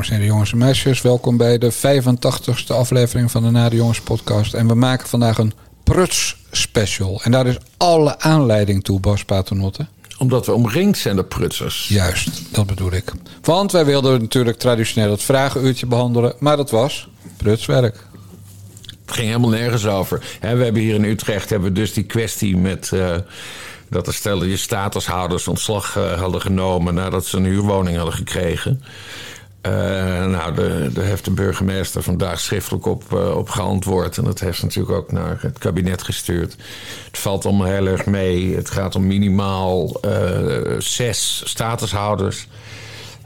Dames en jongens en meisjes, welkom bij de 85ste aflevering van de Nade Jongens podcast. En we maken vandaag een pruts special. En daar is alle aanleiding toe, Bas Paternotte. Omdat we omringd zijn door prutsers. Juist, dat bedoel ik. Want wij wilden natuurlijk traditioneel het vragenuurtje behandelen, maar dat was prutswerk. Het ging helemaal nergens over. We hebben hier in Utrecht hebben dus die kwestie met... eh, dat er stelde je statushouders ontslag eh, hadden genomen... nadat ze een huurwoning hadden gekregen. Eh, nou, daar heeft de burgemeester vandaag schriftelijk op, eh, op geantwoord. En dat heeft natuurlijk ook naar het kabinet gestuurd. Het valt allemaal heel erg mee. Het gaat om minimaal eh, zes statushouders...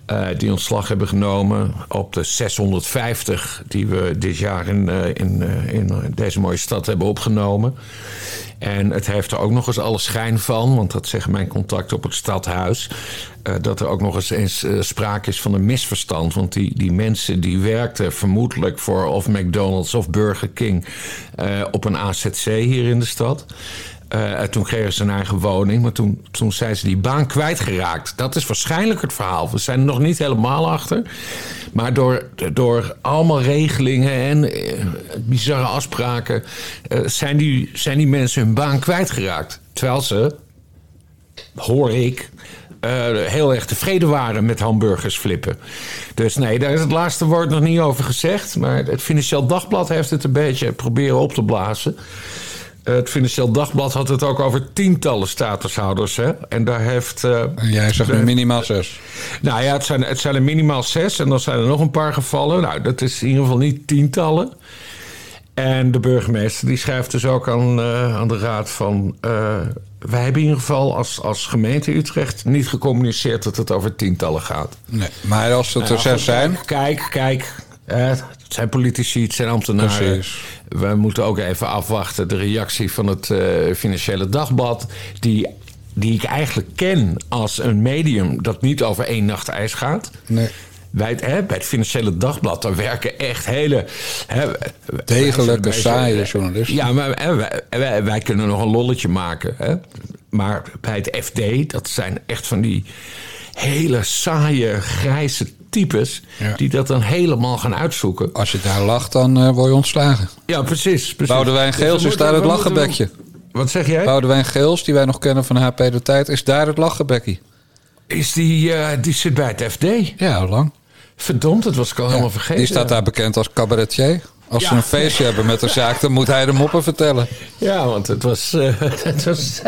eh, die ontslag hebben genomen op de 650 die we dit jaar in, eh, in, eh, in deze mooie stad hebben opgenomen. En het heeft er ook nog eens alle schijn van, want dat zeggen mijn contacten op het stadhuis, dat er ook nog eens, eens sprake is van een misverstand. Want die, die mensen die werkten vermoedelijk voor of McDonald's of Burger King op een AZC hier in de stad. Eh, en toen kregen ze een eigen woning, maar toen, toen zijn ze die baan kwijtgeraakt. Dat is waarschijnlijk het verhaal. We zijn er nog niet helemaal achter. Maar door, door allemaal regelingen en eh, bizarre afspraken eh, zijn, die, zijn die mensen hun baan kwijtgeraakt. Terwijl ze, hoor ik, heel erg tevreden waren met hamburgers flippen. Dus nee, daar is het laatste woord nog niet over gezegd. Maar het Financieel Dagblad heeft het een beetje proberen op te blazen. Het Financieel Dagblad had het ook over tientallen statushouders. Hè? En daar heeft. eh, En jij zegt nu minimaal zes. nou ja, het zijn, het zijn er minimaal zes en dan zijn er nog een paar gevallen. Nou, dat is in ieder geval niet tientallen. En de burgemeester die schrijft dus ook aan, eh, aan de raad van... eh, wij hebben in ieder geval als, als gemeente Utrecht niet gecommuniceerd dat het over tientallen gaat. Nee, maar als het er Nou, zes zijn, Kijk, kijk. Het zijn politici, het zijn ambtenaren. Precies. We moeten ook even afwachten de reactie van het eh, Financiële Dagblad. Die, die ik eigenlijk ken als een medium dat niet over één nacht ijs gaat. nee, Bij het, hè, bij het Financiële Dagblad, daar werken echt hele... Hè, degelijke, saaie journalisten. Ja, maar hè, wij, wij, wij kunnen nog een lolletje maken. Hè? Maar bij het FD, dat zijn echt van die hele saaie, grijze types... Ja. die dat dan helemaal gaan uitzoeken. Als je daar lacht, dan eh, word je ontslagen. Ja, precies. precies. Boudewijn Dus Geels is daar het we lachenbekje. Wat zeg jij? Boudewijn Geels, die wij nog kennen van HP De Tijd, is daar het lachenbekkie. Is die, eh, die zit bij het FD. Ja, hoe lang? Verdomd, dat was ik al helemaal vergeten. Die staat daar bekend als cabaretier. Als ze een feestje hebben met de zaak, dan moet hij de moppen vertellen. Ja, want het was... eh, het was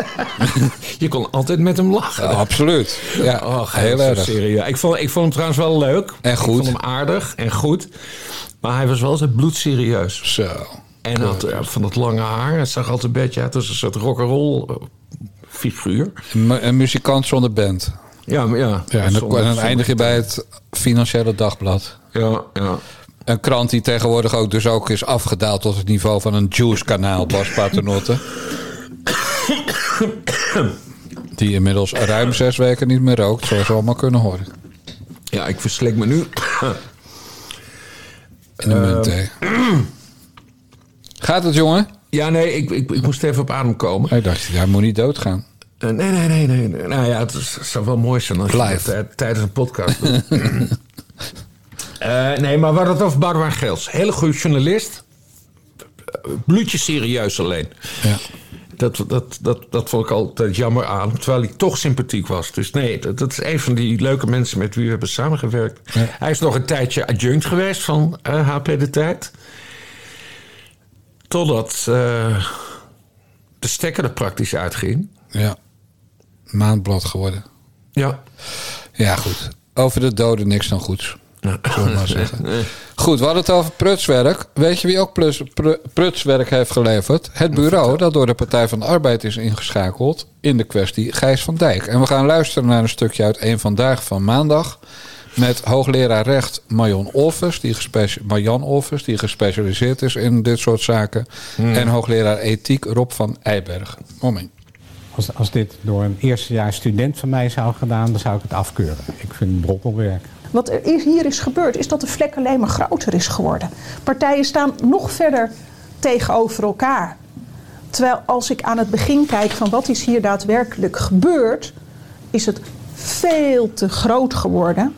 je kon altijd met hem lachen. Ja, absoluut. Ja, Oh, heel zo erg. serieus. Ik vond, ik vond hem trouwens wel leuk. En goed. Ik vond hem aardig en goed. Maar hij was wel altijd bloedserieus. Zo. En had eh, van dat lange haar. Hij zag altijd een beetje uit als een soort rock'n'roll eh, figuur. Een, een muzikant zonder band. Ja, maar ja. Ja, en dan, en dan zonder- eindig je bij het Financiële Dagblad. Ja, ja. Een krant die tegenwoordig ook dus ook is afgedaald tot het niveau van een Juice-kanaal, Bas Paternotte. Die inmiddels ruim zes weken niet meer rookt, zoals we allemaal kunnen horen. Ja, ik verslik me nu. In de munt, hè. Gaat het, jongen? Ja, nee, ik, ik, ik moest even op adem komen. Ik dacht, hij moet niet doodgaan. Eh, nee, nee, nee, nee. Nou ja, het, is- het zou wel mooi zijn als je dat eh, tijdens een podcast doet. Eh, nee, maar we hadden het over Boudewijn Geels. Hele goede journalist. Bloedje serieus alleen. Ja. Dat, dat, dat, dat vond ik altijd jammer aan. Terwijl hij toch sympathiek was. Dus nee, dat, dat is een van die leuke mensen met wie we hebben samengewerkt. Hij is nog een tijdje adjunct geweest van eh, HP De Tijd. Totdat eh, de stekker er praktisch uitging. ja. Maandblad geworden. Ja. Ja, goed. Over de doden niks dan goeds. Nou, maar zeggen. Goed, we hadden het over prutswerk. Weet je wie ook plus, pr- prutswerk heeft geleverd? Het bureau dat door de Partij van de Arbeid is ingeschakeld in de kwestie Gijs van Dijk. En we gaan luisteren naar een stukje uit een vandaag van maandag. Met hoogleraar recht Marjan Olvers, die, gespecia- Marjan Olvers, die gespecialiseerd is in dit soort zaken. En hoogleraar ethiek Rob van Eibergen. Moment. Als, als dit door een eerstejaars student van mij zou gedaan, dan zou ik het afkeuren. Ik vind het brokkelwerk. Wat er is, hier is gebeurd, is dat de vlek alleen maar groter is geworden. Partijen staan nog verder tegenover elkaar. Terwijl als ik aan het begin kijk van wat is hier daadwerkelijk gebeurd, is het veel te groot geworden.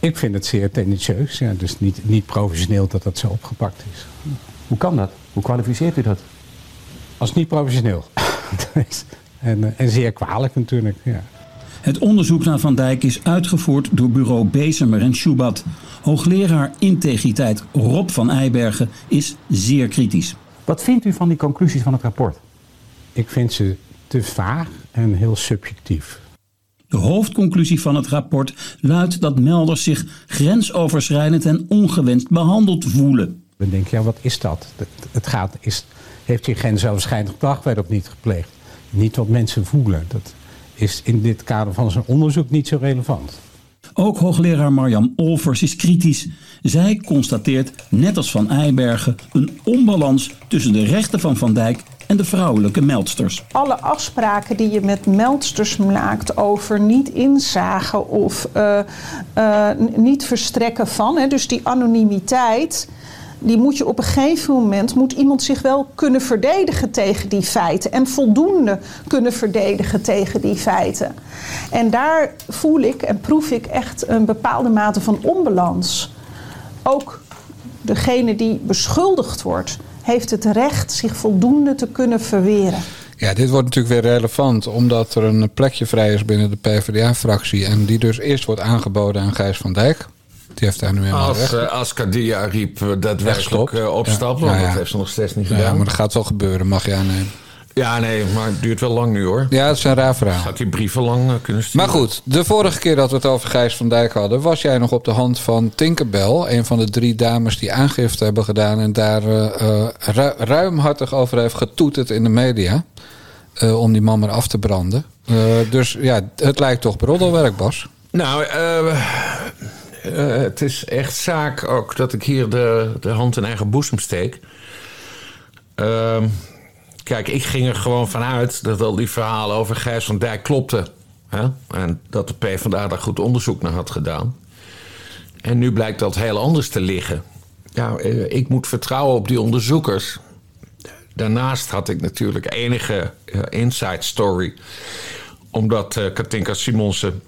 Ik vind het zeer tendentieus. Ja, dus niet, niet professioneel dat dat zo opgepakt is. Hoe kan dat? Hoe kwalificeert u dat? Als niet professioneel. en, eh, en zeer kwalijk natuurlijk. Ja. Het onderzoek naar Van Dijk is uitgevoerd door bureau Bezemer en Schubat. Hoogleraar integriteit Rob van Eibergen is zeer kritisch. Wat vindt u van die conclusies van het rapport? Ik vind ze te vaag en heel subjectief. De hoofdconclusie van het rapport luidt dat melders zich grensoverschrijdend en ongewenst behandeld voelen. Dan denk je, ja, wat is dat? Het- Het gaat, is, heeft hier grensoverschrijdend gedrag werd op niet gepleegd? Niet wat mensen voelen. Dat is in dit kader van zijn onderzoek niet zo relevant. Ook hoogleraar Marjan Olvers is kritisch. Zij constateert, net als Van Eibergen, een onbalans tussen de rechten van Van Dijk en de vrouwelijke meldsters. alle afspraken die je met meldsters maakt over niet inzagen of eh, eh, niet verstrekken van, hè, dus die anonimiteit, die moet je op een gegeven moment, moet iemand zich wel kunnen verdedigen tegen die feiten en voldoende kunnen verdedigen tegen die feiten. En daar voel ik en proef ik echt een bepaalde mate van onbalans. Ook degene die beschuldigd wordt, heeft het recht zich voldoende te kunnen verweren. Ja, dit wordt natuurlijk weer relevant omdat er een plekje vrij is binnen de PvdA-fractie. En die dus eerst wordt aangeboden aan Gijs van Dijk. Die heeft daar nu helemaal Als, weg. eh, als Kadia riep eh, daadwerkelijk Weggestopt. eh, opstappen, Ja. Ja, ja. dat heeft ze nog steeds niet Ja, gedaan. maar dat gaat wel gebeuren, mag je aannemen. Ja, nee, maar het duurt wel lang nu hoor. Ja, dat is een raar verhaal. Gaat die brieven lang eh, kunnen sturen? Maar goed, de vorige keer dat we het over Gijs van Dijk hadden, was jij nog op de hand van Tinkerbell, een van de drie dames die aangifte hebben gedaan en daar eh, eh, ru- ruimhartig over heeft getoeterd in de media. eh, om die man maar af te branden. Eh, dus ja, het lijkt toch broddelwerk, Bas. Nou, eh, het is echt zaak ook dat ik hier de, de hand in eigen boezem steek. Ehm, kijk, ik ging er gewoon vanuit dat al die verhalen over Gijs van Dijk klopten. Hè? En dat de PvdA daar goed onderzoek naar had gedaan. En nu blijkt dat heel anders te liggen. Ja, eh, ik moet vertrouwen op die onderzoekers. Daarnaast had ik natuurlijk enige eh, inside story. Omdat Katinka Simonsen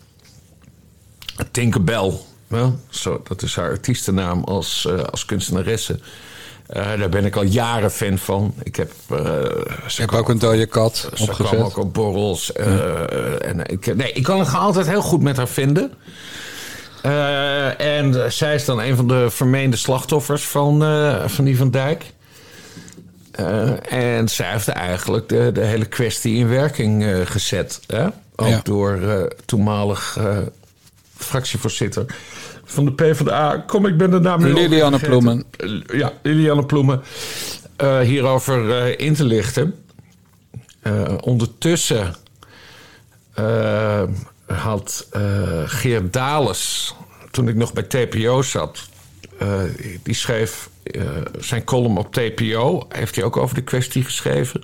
Tinkerbell, hè, zo, dat is haar artiestennaam als, eh, als kunstenaresse. Eh, daar ben ik al jaren fan van. Ik heb, eh, ze Ik heb kwam- ook een dode kat Ze kwam opgezet. ook op borrels. eh, en ik, nee, ik kan het altijd heel goed met haar vinden. Eh, en zij is dan een van de vermeende slachtoffers van, eh, van die Van Dijk. Eh, en zij heeft eigenlijk de, de hele kwestie in werking eh, gezet. Hè? Ook Ja. door eh, toenmalig eh, fractievoorzitter van de PvdA. Kom, ik ben de naam vergeten. Ploemen. Ja, Lilianne Ploemen. eh, hierover eh, in te lichten. Eh, ondertussen had Geert Dales, toen ik nog bij TPO zat, die schreef zijn column op TPO, heeft hij ook over de kwestie geschreven.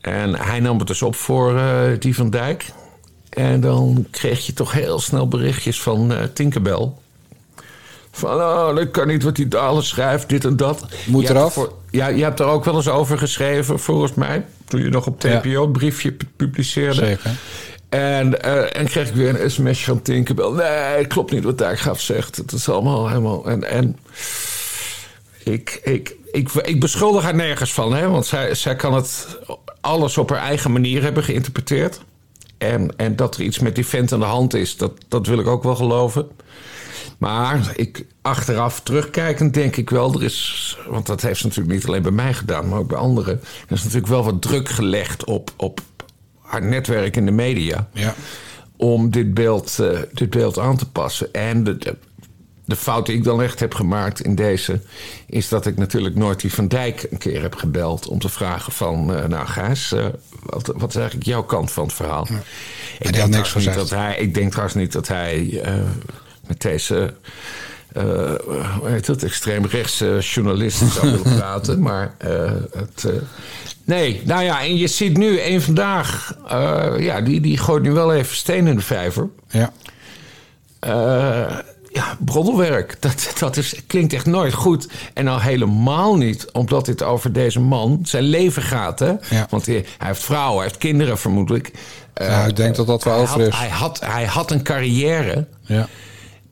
En hij nam het dus op voor die van Dijk. En dan kreeg je toch heel snel berichtjes van eh Tinkerbell. Van, oh, dat kan niet wat die Dalen schrijft, dit en dat. Moet Je eraf. voor- ja, je hebt er ook wel eens over geschreven, volgens mij. Toen je nog op TPO Ja. een briefje pu- publiceerde. Zeker. En, eh, en kreeg ik weer een sms'je van Tinkerbell. Nee, klopt niet wat Dijkgraaf zegt. Het is allemaal helemaal... En, en ik, ik, ik, ik beschuldig haar nergens van, hè? Want zij, zij kan het alles op haar eigen manier hebben geïnterpreteerd. En, en dat er iets met die vent aan de hand is, dat, dat wil ik ook wel geloven. Maar ik, achteraf terugkijkend denk ik wel, er is, want dat heeft ze natuurlijk niet alleen bij mij gedaan, maar ook bij anderen. Er is natuurlijk wel wat druk gelegd op, op haar netwerk in de media. Ja. Om dit beeld, eh, dit beeld aan te passen. En de, de, de fout die ik dan echt heb gemaakt in deze, is dat ik natuurlijk nooit die Van Dijk een keer heb gebeld om te vragen van, eh, nou Gijs, eh, wat, wat is eigenlijk jouw kant van het verhaal? Ik, denk niks trouwens niet dat hij, ik denk trouwens niet dat hij eh, met deze eh, hoe heet het, extreemrechtse journalisten zou willen praten. Maar eh, het. nee, nou ja, en je ziet nu een vandaag, ja, die, die gooit nu wel even steen in de vijver. Ja. Eh, ja, broddelwerk. Dat, dat is, klinkt echt nooit goed. En al helemaal niet omdat dit over deze man zijn leven gaat. Hè? Ja. Want hij, hij heeft vrouwen, hij heeft kinderen vermoedelijk. Eh, Ja, ik denk dat dat wel over had, is. Hij had, hij had een carrière. Ja.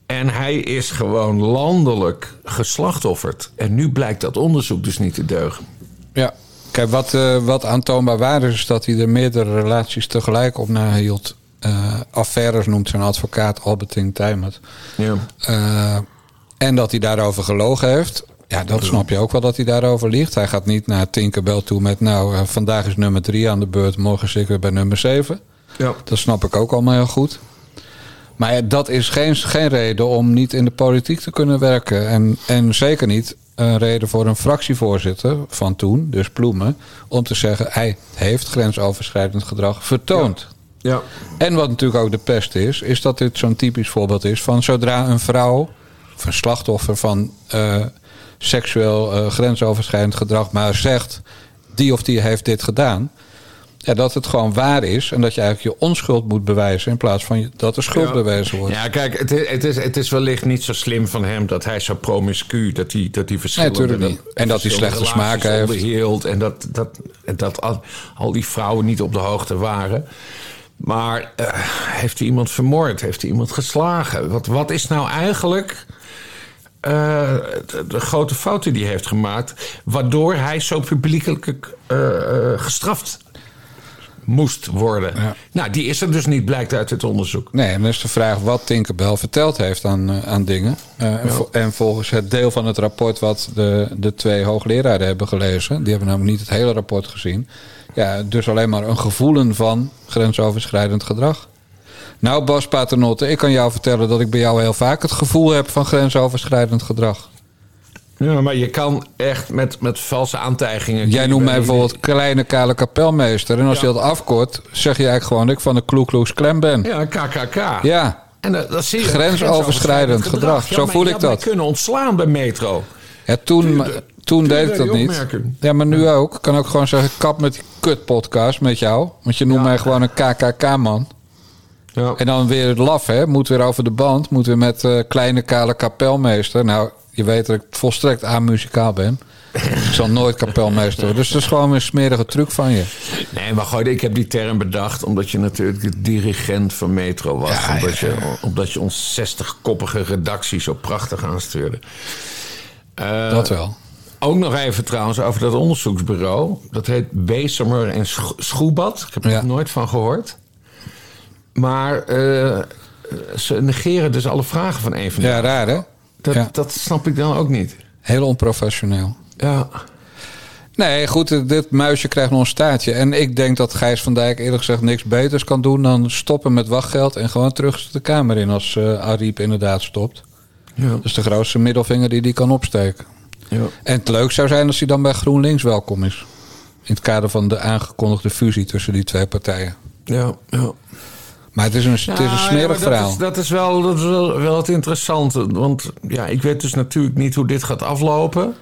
En hij is gewoon landelijk geslachtofferd. En nu blijkt dat onderzoek dus niet te deugen. Ja. Kijk, wat, eh, wat aantoonbaar waar is, is dat hij er meerdere relaties tegelijk op nahield. Eh affaires noemt zijn advocaat Albertine Tijmert. Ja. Eh, en dat hij daarover gelogen heeft. Ja, dat snap je ook wel dat hij daarover liegt. Hij gaat niet naar Tinkerbell toe met... nou, eh, vandaag is nummer drie aan de beurt... morgen zit ik weer bij nummer zeven. Ja. Dat snap ik ook allemaal heel goed. Maar ja, dat is geen, geen reden om niet in de politiek te kunnen werken. En, en zeker niet een reden voor een fractievoorzitter van toen, dus Ploemen... om te zeggen, hij heeft grensoverschrijdend gedrag vertoond. Ja. En wat natuurlijk ook de pest is, is dat dit zo'n typisch voorbeeld is van zodra een vrouw of een slachtoffer van eh, seksueel eh, grensoverschrijdend gedrag maar zegt die of die heeft dit gedaan. Ja, dat het gewoon waar is en dat je eigenlijk je onschuld moet bewijzen in plaats van dat er schuld Ja. bewezen wordt. Ja, kijk, het is, het, is, het is wellicht niet zo slim van hem dat hij zo promiscu, dat hij, dat hij verschillende... Nee. En dat hij slechte smaak heeft. En dat, dat, en dat al, al die vrouwen niet op de hoogte waren. Maar eh, heeft hij iemand vermoord? Heeft hij iemand geslagen? Wat, wat is nou eigenlijk eh, de, grote fout die hij heeft gemaakt... waardoor hij zo publiekelijk eh, gestraft moest worden? Ja. Nou, die is er dus niet, blijkt uit het onderzoek. Nee, en dan is de vraag wat Tinkerbell verteld heeft aan, eh, aan dingen. Eh, en, vol- en volgens het deel van het rapport wat de, de twee hoogleraren hebben gelezen... die hebben namelijk niet het hele rapport gezien... ja, dus alleen maar een gevoelen van grensoverschrijdend gedrag. Nou, Bas Paternotte, ik kan jou vertellen dat ik bij jou heel vaak het gevoel heb van grensoverschrijdend gedrag. Ja, maar je kan echt met, met valse aantijgingen... Jij noemt mij bijvoorbeeld kleine kale kapelmeester. En als je dat afkort, zeg je eigenlijk gewoon dat ik van de Ku Klux Klan ben. Ja, KKK. Ja, En dat, dat zie je. Grensoverschrijdend gedrag. Zo voel ik dat. kunnen ontslaan bij Metro. Ja, toen, toen deed ik dat niet. opmerken. Ja, maar nu ook. Ik kan ook gewoon zeggen, kap met die kutpodcast met jou. Want je noemt mij gewoon een KKK-man. Ja. En dan weer het laf, hè. Moet weer over de band. Moet weer met eh, kleine kale kapelmeester. Nou, je weet dat ik volstrekt amuzikaal ben. ik zal nooit kapelmeester worden. Dus dat is gewoon een smerige truc van je. Nee, maar goed, ik heb die term bedacht omdat je natuurlijk de dirigent van Metro was. Ja, omdat, ja, Je, omdat je ons 60-koppige redactie zo prachtig aanstuurde. Eh, Dat wel. Ook nog even trouwens over dat onderzoeksbureau. Dat heet Bezemer en Scho- Schoebad. Ik heb er Ja. nooit van gehoord. Maar eh, ze negeren dus alle vragen van een van die. Ja, raar, hè? Dat, ja. dat snap ik dan ook niet. Heel onprofessioneel. Ja. Nee, goed, dit muisje krijgt nog een staartje. En ik denk dat Gijs van Dijk eerlijk gezegd niks beters kan doen... dan stoppen met wachtgeld en gewoon terug de kamer in... als eh Ariep inderdaad stopt. Ja. Dat is de grootste middelvinger die hij kan opsteken. ja. En het leuk zou zijn als hij dan bij GroenLinks welkom is. In het kader van de aangekondigde fusie tussen die twee partijen. ja, ja. Maar het is een, het is een Nou, ja, smerig verhaal. Dat is, dat is, wel, dat is wel, wel het interessante. Want ja, ik weet dus natuurlijk niet hoe dit gaat aflopen.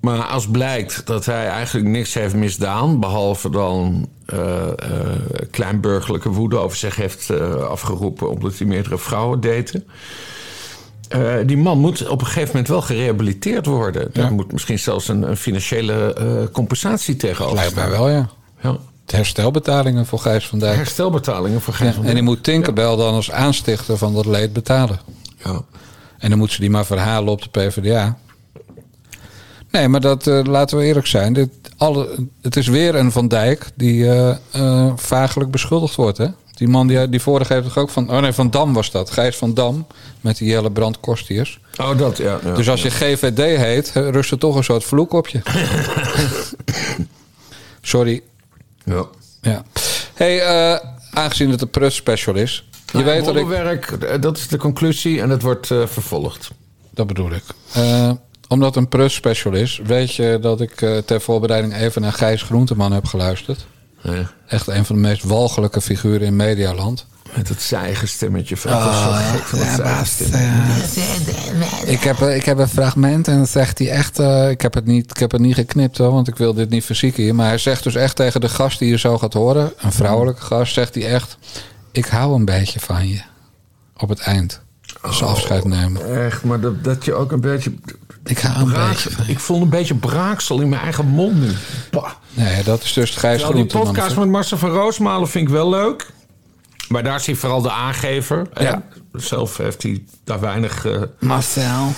Maar als blijkt dat hij eigenlijk niks heeft misdaan... behalve dan eh, eh, kleinburgerlijke woede over zich heeft eh, afgeroepen... omdat hij meerdere vrouwen date... Die man moet op een gegeven moment wel gerehabiliteerd worden. Daar moet misschien zelfs een, een financiële compensatie tegenover Lijkt mij wel, ja. Herstelbetalingen voor Gijs van Dijk. Herstelbetalingen voor Ja, van en die moet Tinkerbell dan als aanstichter van dat leed betalen. Ja. En dan moet ze die maar verhalen op de PvdA. Nee, maar dat, eh, laten we eerlijk zijn. Dit, alle, het is weer een Van Dijk die eh eh, vagelijk beschuldigd wordt. Hè? Die man die, die vorige heeft toch ook van... Oh nee, Van Dam was dat. Gijs van Dam met die Jelle Brand Kostiers. Oh, dat, ja. ja. Dus als je GVD heet, rust er toch een soort vloek op je. Sorry. Ja. Ja. hey, eh, aangezien het een prut special is... Je weet dat ik... werk, dat is de conclusie en het wordt eh, vervolgd. Dat bedoel ik. Eh, omdat het een prus special is, weet je dat ik eh, ter voorbereiding even naar Gijs Groenteman heb geluisterd. Ja. Echt een van de meest walgelijke figuren in Medialand. Met het zijige stemmetje. Van, gek het zijige stemmetje. Ik heb, eh, ik heb een fragment en dan zegt hij echt... eh, ik, heb het niet, ik heb het niet geknipt hoor, want ik wil dit niet verzieken hier. Maar hij zegt dus echt tegen de gast die je zo gaat horen... een vrouwelijke gast, zegt hij echt... ik hou een beetje van je. Op het eind. Als ze afscheid nemen. Echt, maar dat, dat je ook een beetje... Ik hou een braak- beetje ik voel een beetje braaksel in mijn eigen mond nu. Bah. Nee, dat is dus Gijs Terwijl die podcast met Marcel van Roosmalen vind ik wel leuk. Maar daar is hij vooral de aangever. Ja. zelf heeft hij daar weinig... eh, Marcel.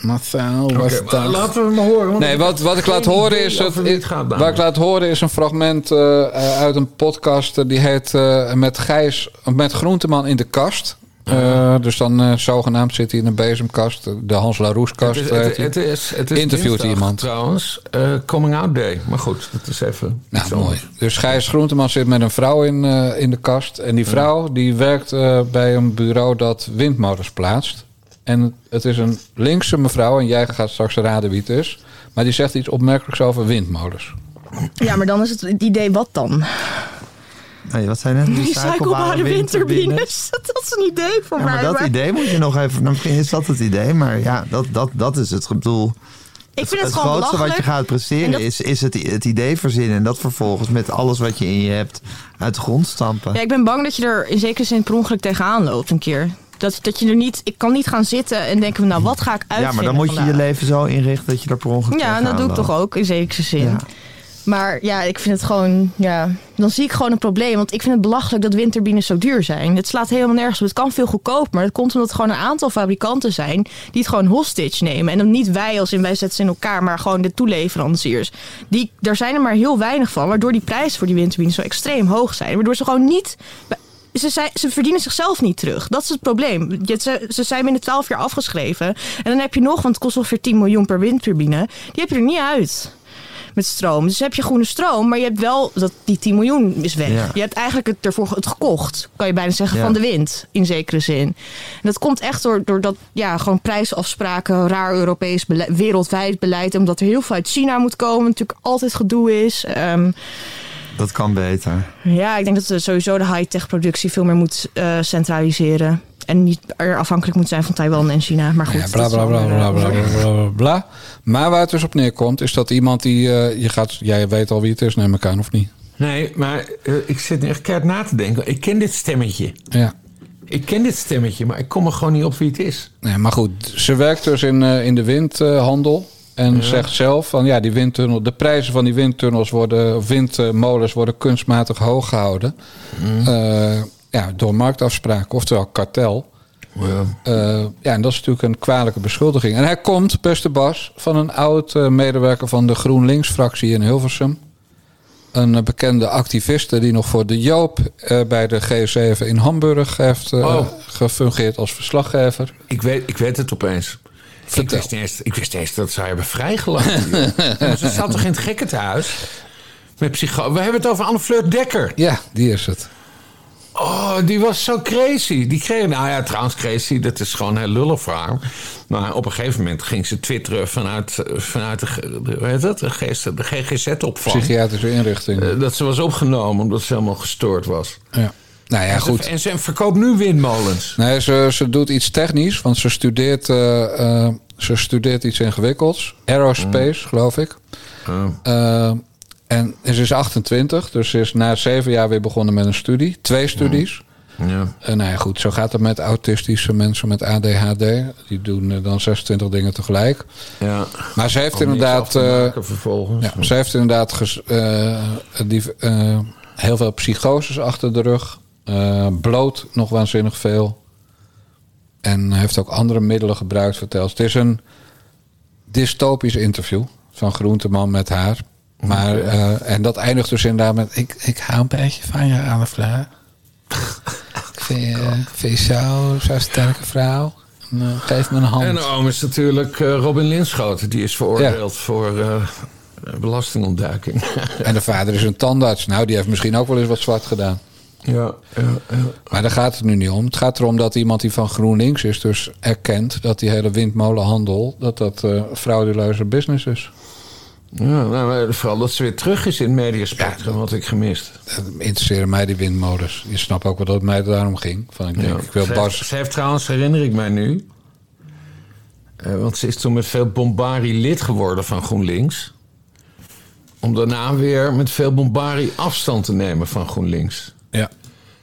Marcel was maar laten we maar horen. Nee, wat, wat ik laat horen is... Het, het gaat, wat dames. ik laat horen is een fragment eh, eh, uit een podcast... die heet eh, met Gijs... Met Groenteman in de kast. Eh, dus dan eh, zogenaamd zit hij in een bezemkast. De Hans Laroes-kast. Het, heet het, het is, het is Interviewt dinsdag iemand. trouwens. eh, coming out day. Maar goed, dat is even... Nou, mooi. Dus Gijs Groenteman zit met een vrouw in, eh, in de kast. En die vrouw die werkt eh, bij een bureau dat windmolens plaatst. En het is een linkse mevrouw. En jij gaat straks raden wie het is. Maar die zegt iets opmerkelijks over windmolens. Ja, maar dan is het het idee wat dan? Nee, wat zijn het? Recyclebare windturbines. Dat is een idee voor Ja, mij. maar dat maar idee moet je nog even... nou, Misschien is dat het idee, maar ja, dat, dat, dat is het bedoel. ik vind het, grootste wat je gaat En presteren dat- is, is het, het idee verzinnen. En dat vervolgens met alles wat je in je hebt uit de grond stampen. Ja, ik ben bang dat je er in zekere zin per ongeluk tegenaan loopt een keer. Dat, dat je er niet... Ik kan niet gaan zitten en denken nou, wat ga ik uitvinden Ja, maar dan moet je je leven zo inrichten dat je daar per ongeluk Ja, en dat doe ik toch ook in zekere zin. Ja. Maar ja, ik vind het gewoon, ja, dan zie ik gewoon een probleem. Want ik vind het belachelijk dat windturbines zo duur zijn. Het slaat helemaal nergens op. Het kan veel goedkoper, maar dat komt omdat er gewoon een aantal fabrikanten zijn die het gewoon hostage nemen. En dan niet wij als in wij zetten ze in elkaar, maar gewoon de toeleveranciers. Die, daar zijn er maar heel weinig van, waardoor die prijzen voor die windturbines zo extreem hoog zijn. Waardoor ze gewoon niet ze, zijn, ze verdienen zichzelf niet terug. Dat is het probleem. Ze, ze zijn binnen 12 jaar afgeschreven. En dan heb je nog, want het kost ongeveer 10 miljoen per windturbine. Die heb je er niet uit met stroom. Dus heb je groene stroom, maar je hebt wel dat die 10 miljoen is weg. Ja. Je hebt eigenlijk het ervoor het gekocht, kan je bijna zeggen, Ja. van de wind in zekere zin. En dat komt echt door, door dat ja, gewoon prijsafspraken, raar Europees beleid, wereldwijd beleid, omdat er heel veel uit China moet komen, natuurlijk altijd gedoe is. Ehm, Dat kan beter. ja, ik denk dat we sowieso de high-tech productie veel meer moet eh, centraliseren. En niet er afhankelijk moet zijn van Taiwan en China. Maar goed, Ja, bla eh, bla bla bla, bla. Maar waar het dus op neerkomt, is dat iemand die. eh, je gaat, jij weet al wie het is, neem ik aan, of niet? Nee, maar eh, ik zit nu echt keihard na te denken. Ik ken dit stemmetje. Ja. Ik ken dit stemmetje, maar ik kom er gewoon niet op wie het is. Nee, maar goed, ze werkt dus in, eh, in de windhandel. En zegt zelf van ja, die windtunnel, de prijzen van die windtunnels worden, windmolens worden kunstmatig hoog gehouden. Eh, ja, door marktafspraken, oftewel kartel. Eh, ja, en dat is natuurlijk een kwalijke beschuldiging. En hij komt, beste Bas, van een oud eh, medewerker van de GroenLinks-fractie in Hilversum. Een eh, bekende activiste die nog voor de Joop bij de G7 in Hamburg heeft Oh. gefungeerd als verslaggever. Ik weet, ik weet het opeens. Ik wist, eens, ik wist eens dat ze haar hebben vrijgelaten. Ja, maar ze zat toch in het gekkenhuis? Met psycho We hebben het over Anne Fleur Dekker. Ja, die is het. Oh, die was zo crazy. Die kreeg, nou ja, trouwens crazy, dat is gewoon heel lullig voor haar. Maar op een gegeven moment ging ze twitteren vanuit, vanuit de, hoe heet dat? de, GZ de GGZ-opvang. Psychiatrische inrichting. Eh, dat ze was opgenomen omdat ze helemaal gestoord was. ja. Nou ja, En ze- goed. En ze verkoopt nu windmolens. Nee, ze, ze doet iets technisch, want ze studeert, eh, eh, ze studeert iets ingewikkelds. Aerospace, geloof ik. Oh. En ze is 28, dus ze is na zeven jaar weer begonnen met een studie. Twee studies. Ja. En nou ja, goed, zo gaat het met autistische mensen met ADHD. Die doen eh, dan 26 dingen tegelijk. ja. Maar ze heeft Om inderdaad... eh, maken vervolgens. Ja, ze heeft inderdaad ges- eh, die, eh, heel veel psychoses achter de rug. Eh, bloot nog waanzinnig veel. En heeft ook andere middelen gebruikt, verteld. Het is een dystopisch interview van Groenteman met haar. Maar, eh, en dat eindigt dus inderdaad met... Ik, ik hou een beetje van je, Anne Fleur. ik vind je, ik vind je zo, zo'n sterke vrouw. En, eh, geef me een hand. En de oom is natuurlijk eh, Robin Linschoten. Die is veroordeeld voor belastingontduiking. En de vader is een tandarts. Nou, die heeft misschien ook wel eens wat zwart gedaan. ja, ja, ja. Maar daar gaat het nu niet om. Het gaat erom dat iemand die van GroenLinks is, dus erkent dat die hele windmolenhandel, dat dat frauduleuze business is. Ja nou, maar vooral dat ze weer terug is in het mediaspectrum, wat ik gemist. Dat interesseren mij die windmolens. Je snapt ook wel dat het mij daarom ging. Van, ik, denk, Ja. ik wil ze, Bas. heeft, ze heeft trouwens, herinner ik mij nu... eh, want ze is toen met veel bombari lid geworden van GroenLinks. Om daarna weer met veel bombari afstand te nemen van GroenLinks. Ja.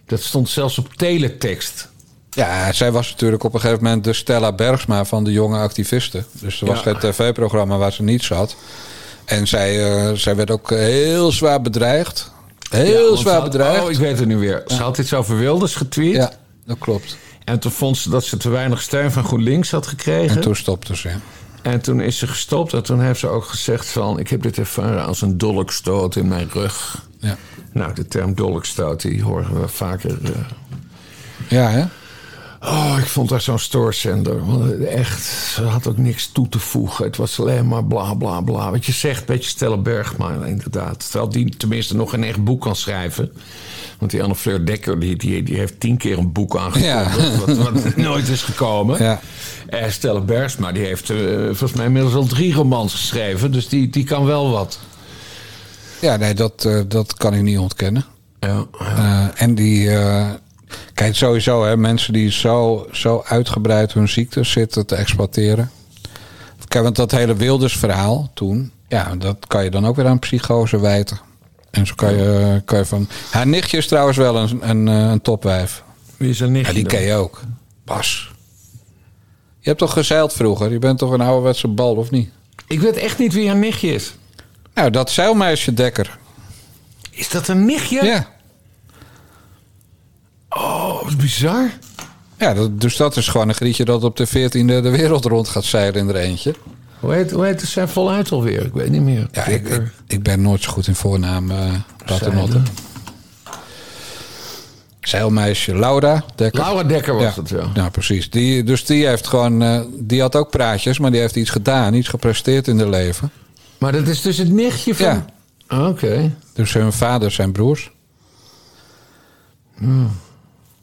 Dat stond zelfs op teletext. ja, zij was natuurlijk op een gegeven moment de Stella Bergsma van de jonge activisten. Dus er was Ja. geen tv-programma waar ze niet zat. En zij, eh, zij werd ook heel zwaar bedreigd. Heel Ja, zwaar had- bedreigd. Oh, ik weet het nu weer. Ze had iets over Wilders getweet. Ja, dat klopt. En toen vond ze dat ze te weinig steun van GroenLinks had gekregen. En toen stopte ze. En toen is ze gestopt en toen heeft ze ook gezegd van... ik heb dit ervaren als een dolkstoot in mijn rug. Ja, Nou, de term dolkstoot, die horen we vaker... eh. ja hè? Oh, ik vond haar zo'n stoorzender. Echt, ze had ook niks toe te voegen. Het was alleen maar bla bla bla. Wat je zegt, beetje Stella Bergman inderdaad. Terwijl die tenminste nog een echt boek kan schrijven. Want die Anne Fleur Dekker, die, die, die heeft tien keer een boek aangekondigd... Ja. Wat, wat nooit is gekomen. Ja. Eh, Stella Bergsma, die heeft eh, volgens mij inmiddels al drie romans geschreven. Dus die, die kan wel wat. Ja, nee, dat, eh, dat kan ik niet ontkennen. Ja, en die. Kijk, sowieso, hè, mensen die zo, zo uitgebreid hun ziekte zitten te exploiteren. Kijk, want dat hele Wilders-verhaal toen. Ja, dat kan je dan ook weer aan psychose wijten. En zo kan je, kan je van. Haar nichtje is trouwens wel een, een, eh, een topwijf. Wie is er niet? Ja, die ken je ook. Bas. Je hebt toch gezeild vroeger? Je bent toch een ouderwetse bal, of niet? Ik weet echt niet wie haar nichtje is. Nou, dat zeilmeisje Dekker. Is dat een nichtje? Ja. Oh, wat bizar. Ja, dat, dus dat is gewoon een grietje dat op de 14e de wereld rond gaat zeilen in er eentje. Hoe heet, hoe heet het zijn voluit alweer? Ik weet niet meer. Ja, ik, ik, ik ben nooit zo goed in voornaam. Zeilen. Zeilmeisje Laura Dekker. Laura Dekker was ja. het, ja. Nou, precies. Die, dus die heeft gewoon, eh, die had ook praatjes, maar die heeft iets gedaan, iets gepresteerd in haar leven. Maar dat is dus het nichtje van... Ja. Ah, Oké. Dus hun vader zijn broers.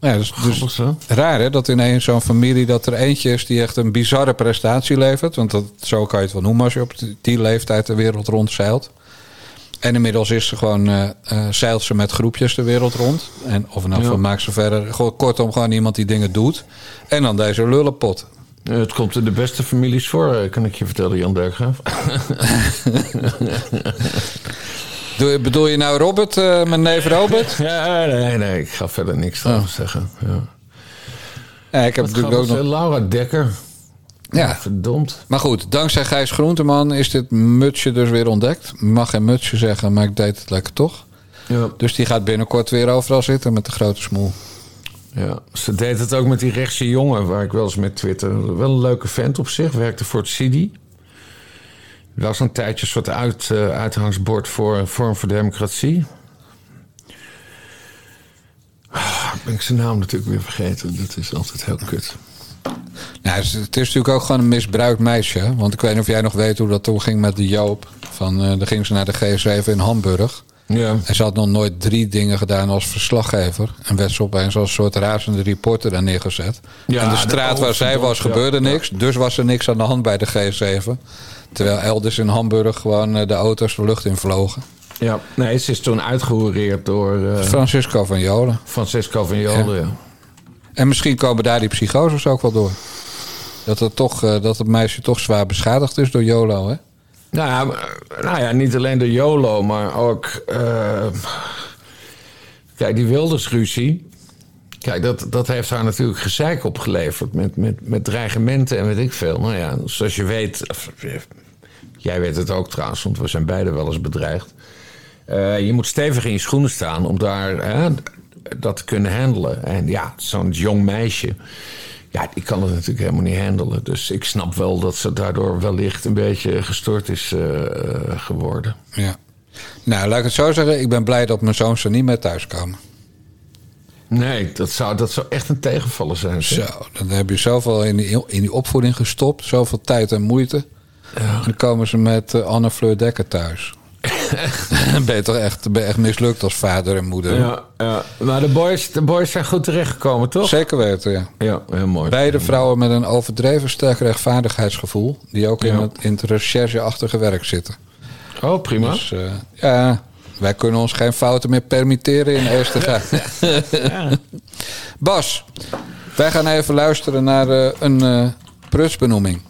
Ja, dus, dus raar hè, dat ineens zo'n familie dat er eentje is die echt een bizarre prestatie levert. Want dat, zo kan je het wel noemen als je op die- leeftijd de wereld rondzeilt. En inmiddels is ze gewoon, eh, eh, zeilt ze met groepjes de wereld rond. En of nou Ja. van maakt ze verder. Gewoon, kortom, gewoon iemand die dingen doet. En dan deze lullenpot. Eh, Het komt in de beste families voor, kan ik je vertellen, Jan Dijkgraaf. Doe- Bedoel je nou Robert, eh, mijn neef Robert? ja, nee, nee, ik ga verder niks over zeggen. Ja. Ja, ik heb Wat natuurlijk ook nog... Laura Dekker. Ja, Verdomd. Maar goed, dankzij Gijs Groenteman is dit mutsje dus weer ontdekt. Mag geen mutsje zeggen, maar ik deed het lekker toch. Ja. Dus die gaat binnenkort weer overal zitten met de grote smoel. Ja, ze deed het ook met die rechtse jongen waar ik wel eens met Twitter. Wel een leuke vent op zich, werkte voor het CIDI. Was een tijdje een soort uit, eh, uithangsbord voor Vorm voor Democratie. Ah, ben ik zijn naam natuurlijk weer vergeten. Dat is altijd heel kut. Nou, het is, natuurlijk ook gewoon een misbruikt meisje. Want ik weet niet of jij nog weet hoe dat toen ging met de Joop. Van, eh dan ging ze naar de G7 in Hamburg. Ja. En ze had nog nooit drie dingen gedaan als verslaggever. En werd ze opeens als een soort razende reporter daar neergezet. Ja, en de de straat waar zij was gebeurde ja. niks. Dus was er niks aan de hand bij de G7. Terwijl elders in Hamburg gewoon eh, de auto's de lucht in vlogen. ja. Nee, ze is toen uitgehoereerd door eh, Francisco van Jolen. Francesco van Jolen. Ja. En misschien komen daar die psychoses ook wel door. Dat het, toch, eh, dat het meisje toch zwaar beschadigd is door Jolo, hè? Nou, ja, nou ja, niet alleen de YOLO, maar ook. kijk, die Wildersruzie. Kijk, dat, dat heeft haar natuurlijk gezeik opgeleverd. Met, met, met dreigementen en weet ik veel. Nou ja, zoals je weet. eh, jij weet het ook trouwens, want we zijn beide wel eens bedreigd. Eh, je moet stevig in je schoenen staan om daar hè, dat te kunnen handelen. En ja, zo'n jong meisje. Ja, die kan het natuurlijk helemaal niet handelen. Dus ik snap wel dat ze daardoor wellicht een beetje gestoord is eh, geworden. Ja. Nou, laat ik het zo zeggen. Ik ben blij dat mijn zoons er niet meer thuiskomen. Nee, dat zou, dat zou echt een tegenvaller zijn. Zo, dan heb je zoveel in die, in die opvoeding gestopt. Zoveel tijd en moeite. En dan komen ze met eh, Anne Fleur Dekker thuis. Dan ben je toch echt, ben je echt mislukt als vader en moeder. Ja, ja. Maar de boys, de boys zijn goed terechtgekomen, toch? Zeker weten, ja. Ja, heel mooi. Beide vrouwen met een overdreven sterk rechtvaardigheidsgevoel. Die ook in, Ja. het, in het rechercheachtige werk zitten. Oh, prima. Dus eh, ja, wij kunnen ons geen fouten meer permitteren in eerste gaan. Bas, wij gaan even luisteren naar eh, een eh, prutsbenoeming.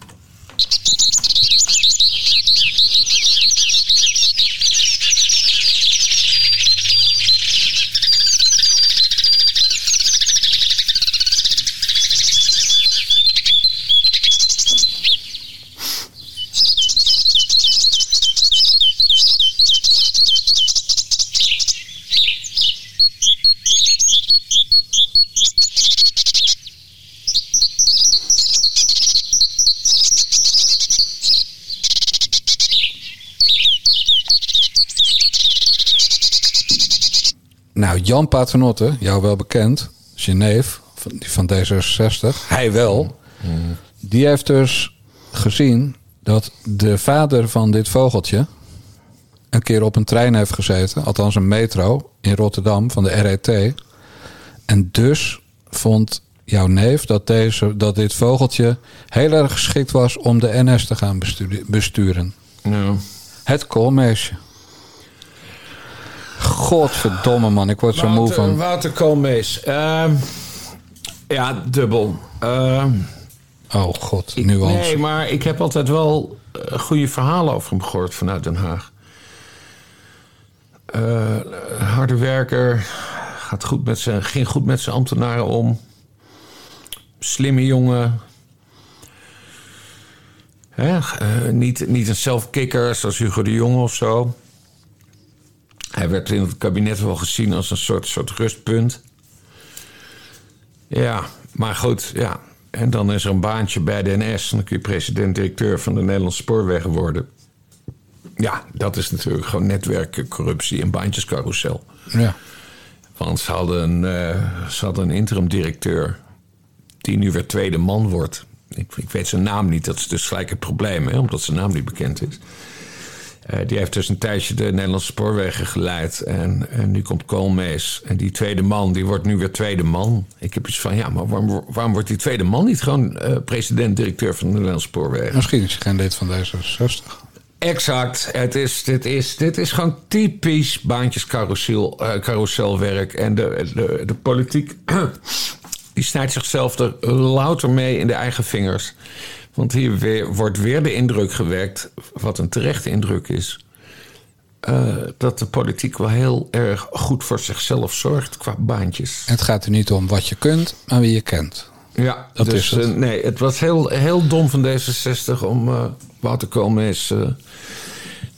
Nou, Jan Paternotte, jou wel bekend, is je neef van, die van D66, hij wel. Die heeft dus gezien dat de vader van dit vogeltje een keer op een trein heeft gezeten, althans een metro in Rotterdam van de RET. En dus vond jouw neef dat, deze, dat dit vogeltje heel erg geschikt was om de NS te gaan bestu- besturen. Ja. Het koolmeesje. Godverdomme man, ik word zo moe van. Wouter Koolmees. Ehm, ja, dubbel. Ehm, Oh god, ik- nuance. nee, maar ik heb altijd wel eh, goede verhalen over hem gehoord vanuit Den Haag. Eh, harde werker, gaat goed met zijn, ging goed met zijn ambtenaren om. Slimme jongen. Hè, eh, niet, niet een zelfkikker zoals Hugo de Jonge of zo. Hij werd in het kabinet wel gezien als een soort, soort rustpunt. Ja, maar goed, ja. En dan is er een baantje bij de NS. En dan kun je president-directeur van de Nederlandse Spoorwegen worden. Ja, dat is natuurlijk gewoon netwerkcorruptie en baantjescarousel. Ja. Want ze hadden een, eh, ze hadden een interim-directeur... die nu weer tweede man wordt. Ik, ik weet zijn naam niet, dat is dus gelijk het probleem... Hè, omdat zijn naam niet bekend is. Eh, die heeft dus een tijdje de Nederlandse spoorwegen geleid. En, en nu komt Koolmees. En die tweede man, die wordt nu weer tweede man. Ik heb iets van, ja, maar waarom, waarom wordt die tweede man niet gewoon eh, president-directeur van de Nederlandse spoorwegen? Misschien is hij geen lid van D66. Exact. Het is, dit, is, dit is gewoon typisch baantjescarousel eh, carouselwerk. En de, de, de politiek die snijdt zichzelf er louter mee in de eigen vingers. Want hier weer, wordt weer de indruk gewekt, wat een terechte indruk is... eh, dat de politiek wel heel erg goed voor zichzelf zorgt qua baantjes. Het gaat er niet om wat je kunt, maar wie je kent. Ja, Dat dus, is het. eh, nee, het was heel, heel dom van D66 om eh Wouter Koolmees eh,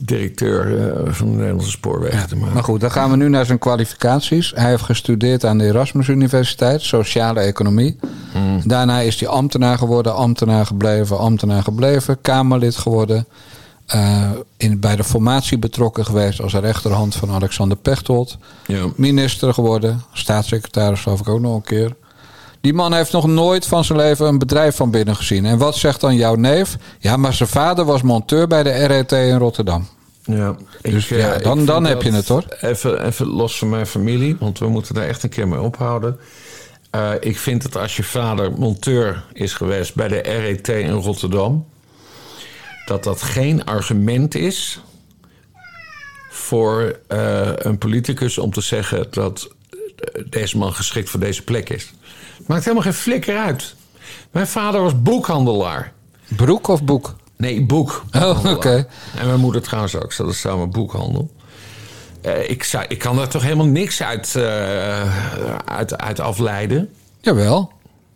directeur eh, van de Nederlandse Spoorwegen te maken. Maar goed, dan gaan we nu naar zijn kwalificaties. Hij heeft gestudeerd aan de Erasmus Universiteit, sociale economie. Daarna is hij ambtenaar geworden, ambtenaar gebleven, ambtenaar gebleven, Kamerlid geworden. Eh, in, bij de formatie betrokken geweest als rechterhand van Alexander Pechtold. Ja. Minister geworden, staatssecretaris geloof ik ook nog een keer. Die man heeft nog nooit van zijn leven een bedrijf van binnen gezien. En wat zegt dan jouw neef? Ja, maar zijn vader was monteur bij de RET in Rotterdam. Ja, Dus eh, ja, dan- dan heb je het, hoor. Even, even los van mijn familie, want we moeten daar echt een keer mee ophouden. Eh, ik vind dat als je vader monteur is geweest bij de RET in Rotterdam, dat dat geen argument is voor eh, een politicus om te zeggen dat deze man geschikt voor deze plek is. Maakt helemaal geen flikker uit. Mijn vader was boekhandelaar. Broek of boek? Nee, boek. Oh, oké. En mijn moeder trouwens ook. Ze hadden samen boekhandel. Eh, ik, zou, ik kan daar toch helemaal niks uit, eh, uit, uit afleiden. Jawel.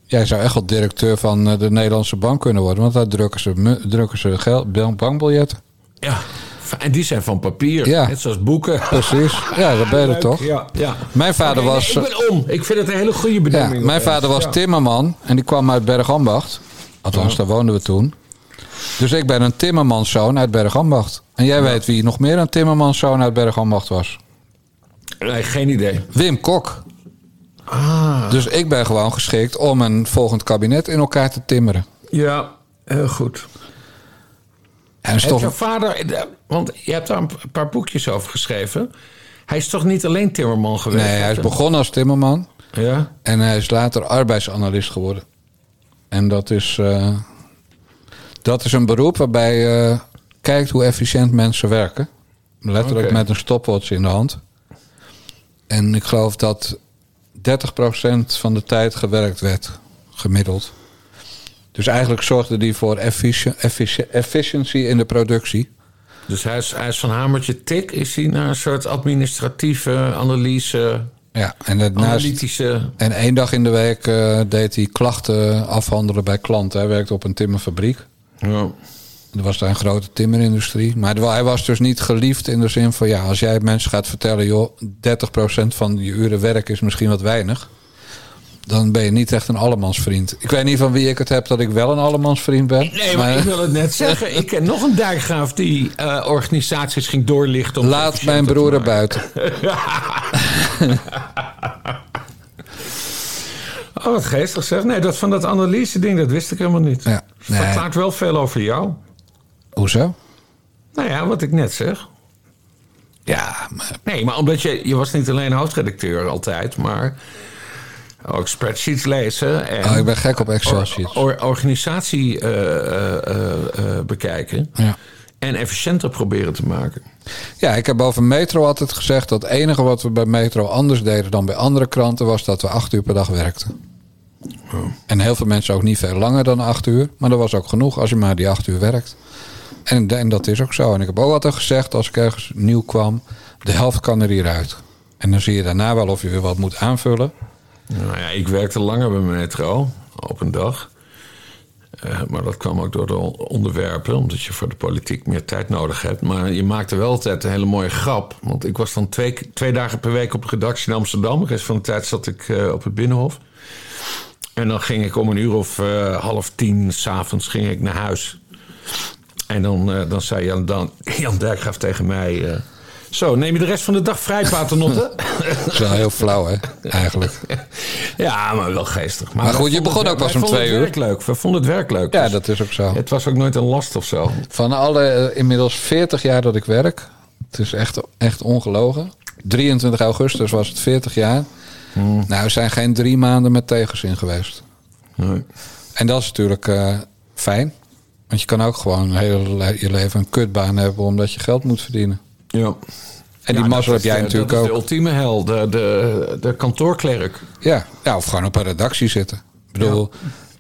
Jij zou echt wel directeur van eh, de Nederlandse bank kunnen worden. Want daar drukken ze, drukken ze geld, bank- bankbiljetten. Ja. En die zijn van papier. Ja. Net zoals boeken. Precies. Ja, dat ben je Leuk, toch? Ja, ja. Mijn vader nee, was... ik ben om. Ik vind het een hele goede ja, benoeming. mijn vader was Ja. timmerman. En die kwam uit Bergambacht. Althans, daar woonden we toen. Dus ik ben een timmermanszoon uit Bergambacht. En jij weet wie nog meer een timmermanszoon uit Bergambacht was? Nee, geen idee. Wim Kok. Ah. Dus ik ben gewoon geschikt om een volgend kabinet in elkaar te timmeren. Ja, heel goed. En Heeft toch, vader... Want je hebt daar een paar boekjes over geschreven. Hij is toch niet alleen timmerman geweest? nee, hij is begonnen als timmerman. Ja? En hij is later arbeidsanalist geworden. En dat is, eh, dat is een beroep waarbij je kijkt hoe efficiënt mensen werken. Letterlijk met een stopwatch in de hand. En ik geloof dat 30% van de tijd gewerkt werd, gemiddeld. Dus eigenlijk zorgde die voor effici- effici- efficiency in de productie. Dus hij is, hij is van hamertje tik, is hij naar een soort administratieve analyse, Ja, en daarnaast, analytische... En één dag in de week eh, deed hij klachten afhandelen bij klanten. Hij werkte op een timmerfabriek. Ja. Er was daar een grote timmerindustrie. Maar hij was dus niet geliefd in de zin van... ja, als jij mensen gaat vertellen... joh, 30% van je uren werk is misschien wat weinig... dan ben je niet echt een allemansvriend. Ik weet niet van wie ik het heb dat ik wel een allemansvriend ben. Nee, maar, ik wil het net zeggen. Ik ken nog een dijkgraaf die eh, organisaties ging doorlichten. Om Laat mijn broer er buiten. Oh, wat geestig zeg. Nee, dat van dat analyse-ding, dat wist ik helemaal niet. Ja, Het nee. verklaart wel veel over jou. Hoezo? Nou ja, wat ik net zeg. Ja, maar Nee, maar omdat je... Je was niet alleen hoofdredacteur altijd, maar... Ook spreadsheets lezen. En oh, ik ben gek op Excel sheets. or- organisatie eh, eh, eh, bekijken. Ja. En efficiënter proberen te maken. Ja, ik heb over Metro altijd gezegd dat het enige wat we bij Metro anders deden dan bij andere kranten was dat we acht uur per dag werkten. En heel veel mensen ook niet veel langer dan acht uur, maar dat was ook genoeg als je maar die acht uur werkt. En, en dat is ook zo. En ik heb ook altijd gezegd als ik ergens nieuw kwam, de helft kan er hieruit. En dan zie je daarna wel of je weer wat moet aanvullen. Nou ja, ik werkte langer bij Metro op een dag. Eh, maar dat kwam ook door de onderwerpen, omdat je voor de politiek meer tijd nodig hebt. Maar je maakte wel altijd een hele mooie grap. Want ik was dan twee, twee dagen per week op de redactie in Amsterdam. De rest van de tijd zat ik eh, op het Binnenhof. En dan ging ik om een uur of eh, half tien s'avonds naar huis. En dan, dan zei Jan, dan, Jan tegen mij... zo, neem je de rest van de dag vrij, Paternotte? Dat is wel heel flauw, hè, eigenlijk. Ja, maar wel geestig. Maar, goed, je begon het- ook pas om twee uur. werk leuk. We vonden het werk leuk. Ja, Dus dat is ook zo. Het was ook nooit een last of zo. Van alle eh, inmiddels 40 jaar dat ik werk, het is echt, echt ongelogen. 23 augustus was het 40 jaar. Nou, er zijn geen drie maanden met tegenzin geweest. Nee. En dat is natuurlijk eh, fijn. Want je kan ook gewoon heel le- je leven een kutbaan hebben omdat je geld moet verdienen. Ja. En die Ja, mazzel heb jij de- natuurlijk dat is ook. de ultieme hel, de, de, de kantoorklerk. Ja. ja, of gewoon op een redactie zitten. Ik bedoel,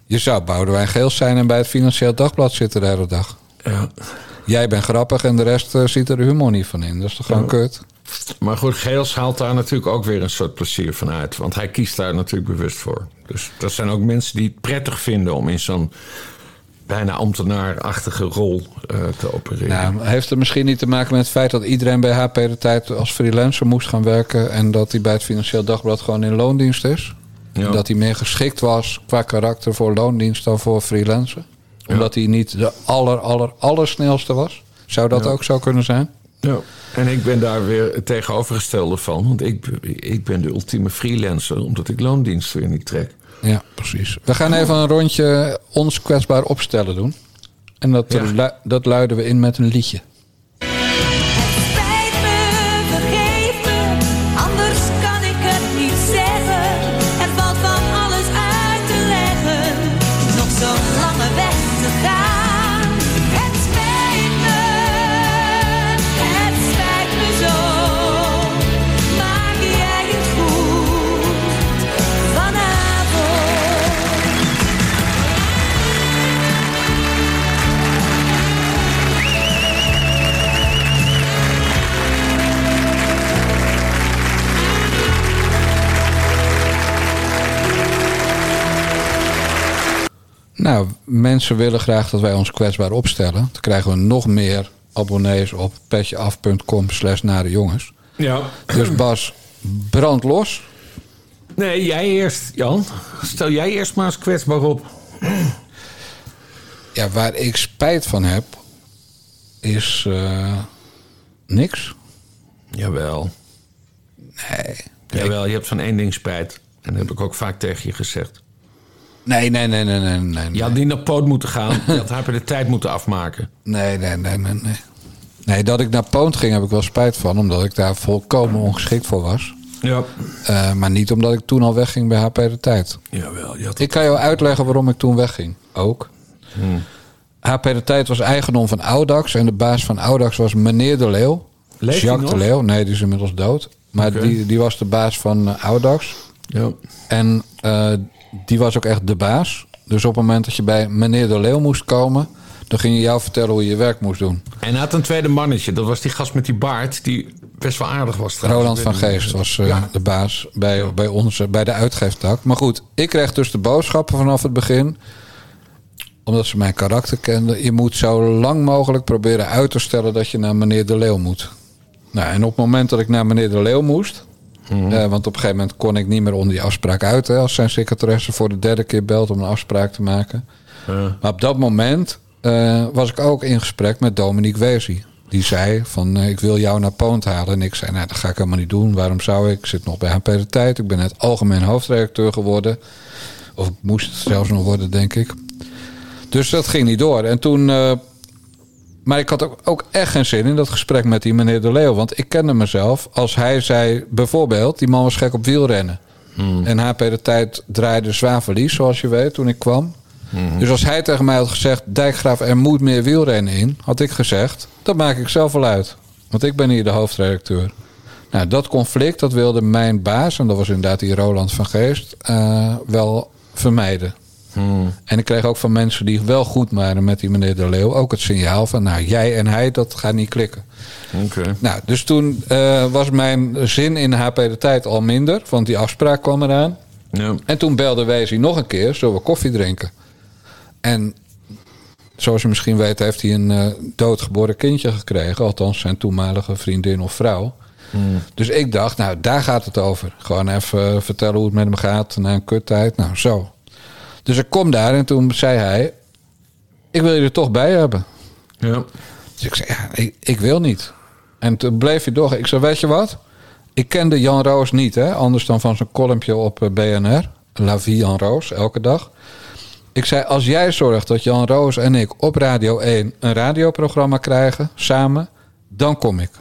je zou Boudewijn Geels zijn en bij het Financieel Dagblad zitten de hele dag. Ja. Jij bent grappig en de rest eh, ziet er de humor niet van in. Dat is toch gewoon kut? Maar goed, Geels haalt daar natuurlijk ook weer een soort plezier van uit. Want hij kiest daar natuurlijk bewust voor. Dus dat zijn ook mensen die het prettig vinden om in zo'n bijna ambtenaarachtige rol eh, te opereren. Nou, heeft het misschien niet te maken met het feit dat iedereen bij HP de tijd als freelancer moest gaan werken en dat hij bij het Financieel Dagblad gewoon in loondienst is? Ja. Dat hij meer geschikt was qua karakter voor loondienst dan voor freelancer? Omdat hij niet de aller, aller, allersnelste was? Zou dat ook zo kunnen zijn? Ja, en ik ben daar weer het tegenovergestelde van. Want ik, ik ben de ultieme freelancer, omdat ik loondienst weer niet trek. Ja, precies. We gaan even een rondje ons kwetsbaar opstellen doen. En dat, Ja. dat luiden we in met een liedje. Nou, mensen willen graag dat wij ons kwetsbaar opstellen. Dan krijgen we nog meer abonnees op petjeaf.com slash nare jongens. Ja. Dus Bas, brand los. Nee, jij eerst, Jan. Stel jij eerst maar eens kwetsbaar op. Ja, waar ik spijt van heb, is eh, niks. Jawel. Nee. Jawel, je hebt van één ding spijt. En dat heb ik ook vaak tegen je gezegd. Nee, nee, nee, nee, nee, nee. Je had niet naar poot moeten gaan. Je had de tijd moeten afmaken. Nee, nee, nee, nee, nee. Nee, dat ik naar Poont ging heb ik wel spijt van, omdat ik daar volkomen ongeschikt voor was. Ja. Eh, maar niet omdat ik toen al wegging bij HP de Tijd. Jawel, je had Ik kan jou uitleggen waarom ik toen wegging. Ook. HP de Tijd was eigendom van Audax. En de baas van Audax was meneer De Leeuw. Leeft Jacques? De Leeuw. Nee, die is inmiddels dood. Maar die, die was de baas van eh, Audax. Ja. En eh, die was ook echt de baas. Dus op het moment dat je bij meneer De Leeuw moest komen... dan ging je jou vertellen hoe je je werk moest doen. En hij had een tweede mannetje. Dat was die gast met die baard. Die best wel aardig was trouwens. Roland van Geest was eh, Ja. de baas bij, bij ons, eh, bij de uitgeeftak. Maar goed, ik kreeg dus de boodschappen vanaf het begin. Omdat ze mijn karakter kenden. Je moet zo lang mogelijk proberen uit te stellen dat je naar meneer De Leeuw moet. Nou, en op het moment dat ik naar meneer De Leeuw moest... Eh, want op een gegeven moment kon ik niet meer onder die afspraak uit. Hè, als zijn secretaresse voor de derde keer belt om een afspraak te maken. Maar op dat moment eh, was ik ook in gesprek met Dominique Wezi. Die zei van eh, ik wil jou naar Poont halen. En ik zei nou dat ga ik helemaal niet doen. Waarom zou ik? Ik zit nog bij HP de Tijd. Ik ben net algemeen hoofdredacteur geworden. Of ik moest het zelfs nog worden denk ik. Dus dat ging niet door. En toen... maar ik had ook, ook echt geen zin in dat gesprek met die meneer De Leeuw. Want ik kende mezelf als hij zei bijvoorbeeld... die man was gek op wielrennen. En HP de Tijd draaide zwaar verlies, zoals je weet, toen ik kwam. Dus als hij tegen mij had gezegd... Dijkgraaf, er moet meer wielrennen in... had ik gezegd, dat maak ik zelf wel uit. Want ik ben hier de hoofdredacteur. Nou, dat conflict, dat wilde mijn baas... en dat was inderdaad die Roland van Geest... eh, wel vermijden. En ik kreeg ook van mensen die wel goed waren met die meneer De Leeuw... ook het signaal van, nou, jij en hij, dat gaat niet klikken. Oké. Nou, dus toen eh, was mijn zin in HP de Tijd al minder... want die afspraak kwam eraan. Ja. En toen belde Weesie nog een keer, zullen we koffie drinken? En zoals je misschien weet, heeft hij een eh, doodgeboren kindje gekregen. Althans, zijn toenmalige vriendin of vrouw. Dus ik dacht, nou, daar gaat het over. Gewoon even eh, vertellen hoe het met hem gaat na een kuttijd. Nou, zo. Dus ik kom daar en toen zei hij... ik wil je er toch bij hebben. Ja. Dus ik zei, ja, ik, ik wil niet. En toen bleef hij door. Ik zei, weet je wat? Ik kende Jan Roos niet, hè? anders dan van zijn kolompje op eh, BNR. La Vie Jan Roos, elke dag. Ik zei, als jij zorgt dat Jan Roos en ik op Radio 1 een radioprogramma krijgen, samen, dan kom ik.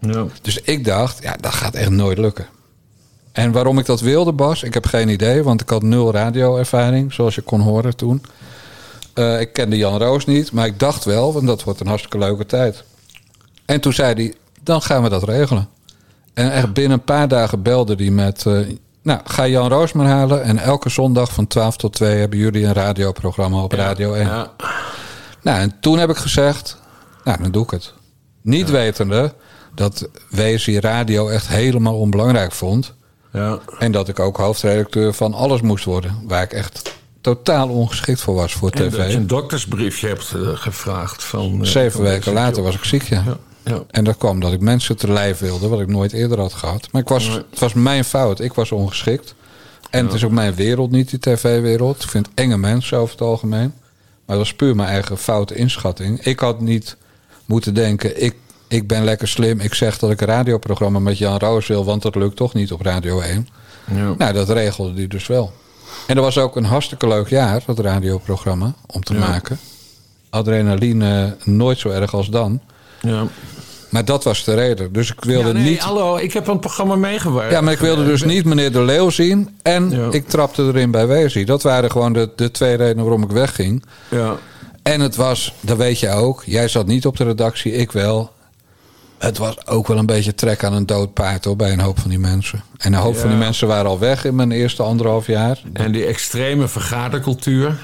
Ja. Dus ik dacht, ja, dat gaat echt nooit lukken. En waarom ik dat wilde, Bas, ik heb geen idee, want ik had nul radioervaring, zoals je kon horen toen. Eh, ik kende Jan Roos niet, maar ik dacht wel, want dat wordt een hartstikke leuke tijd. En toen zei hij, dan gaan we dat regelen. En echt binnen een paar dagen belde hij met... eh, nou, ga Jan Roos maar halen. En elke zondag van 12 tot 2 hebben jullie een radioprogramma op Radio 1. Ja. Nou, en toen heb ik gezegd... Nou, dan doe ik het. Niet wetende dat Weesie radio echt helemaal onbelangrijk vond. Ja. En dat ik ook hoofdredacteur van alles moest worden. Waar ik echt totaal ongeschikt voor was voor En dat tv. je een doktersbriefje hebt eh, gevraagd. Van, eh, Zeven weken later was ik ziek, ja. Ja. Ja. En dat kwam dat ik mensen te lijf wilde, wat ik nooit eerder had gehad. Maar ik was, het was mijn fout. Ik was ongeschikt. En het is ook mijn wereld, niet die tv-wereld. Ik vind enge mensen over het algemeen. Maar dat was puur mijn eigen foute inschatting. Ik had niet moeten denken, ik, ik ben lekker slim. Ik zeg dat ik een radioprogramma met Jan Roos wil, want dat lukt toch niet op Radio 1. Ja. Nou, dat regelde hij dus wel. En dat was ook een hartstikke leuk jaar, dat radioprogramma, om te Ja. maken. Adrenaline nooit zo erg als dan. Ja. Maar dat was de reden. Dus ik wilde Ja, nee, niet. hallo, ik heb het programma meegewerkt. Ja, maar ik wilde dus niet meneer De Leeuw zien. En Ja. ik trapte erin bij Weesie. Dat waren gewoon de, de twee redenen waarom ik wegging. Ja. En het was, dat weet je ook. Jij zat niet op de redactie, ik wel. Het was ook wel een beetje trek aan een dood paard hoor, bij een hoop van die mensen. En een hoop Ja. van die mensen waren al weg in mijn eerste anderhalf jaar. En die extreme vergadercultuur.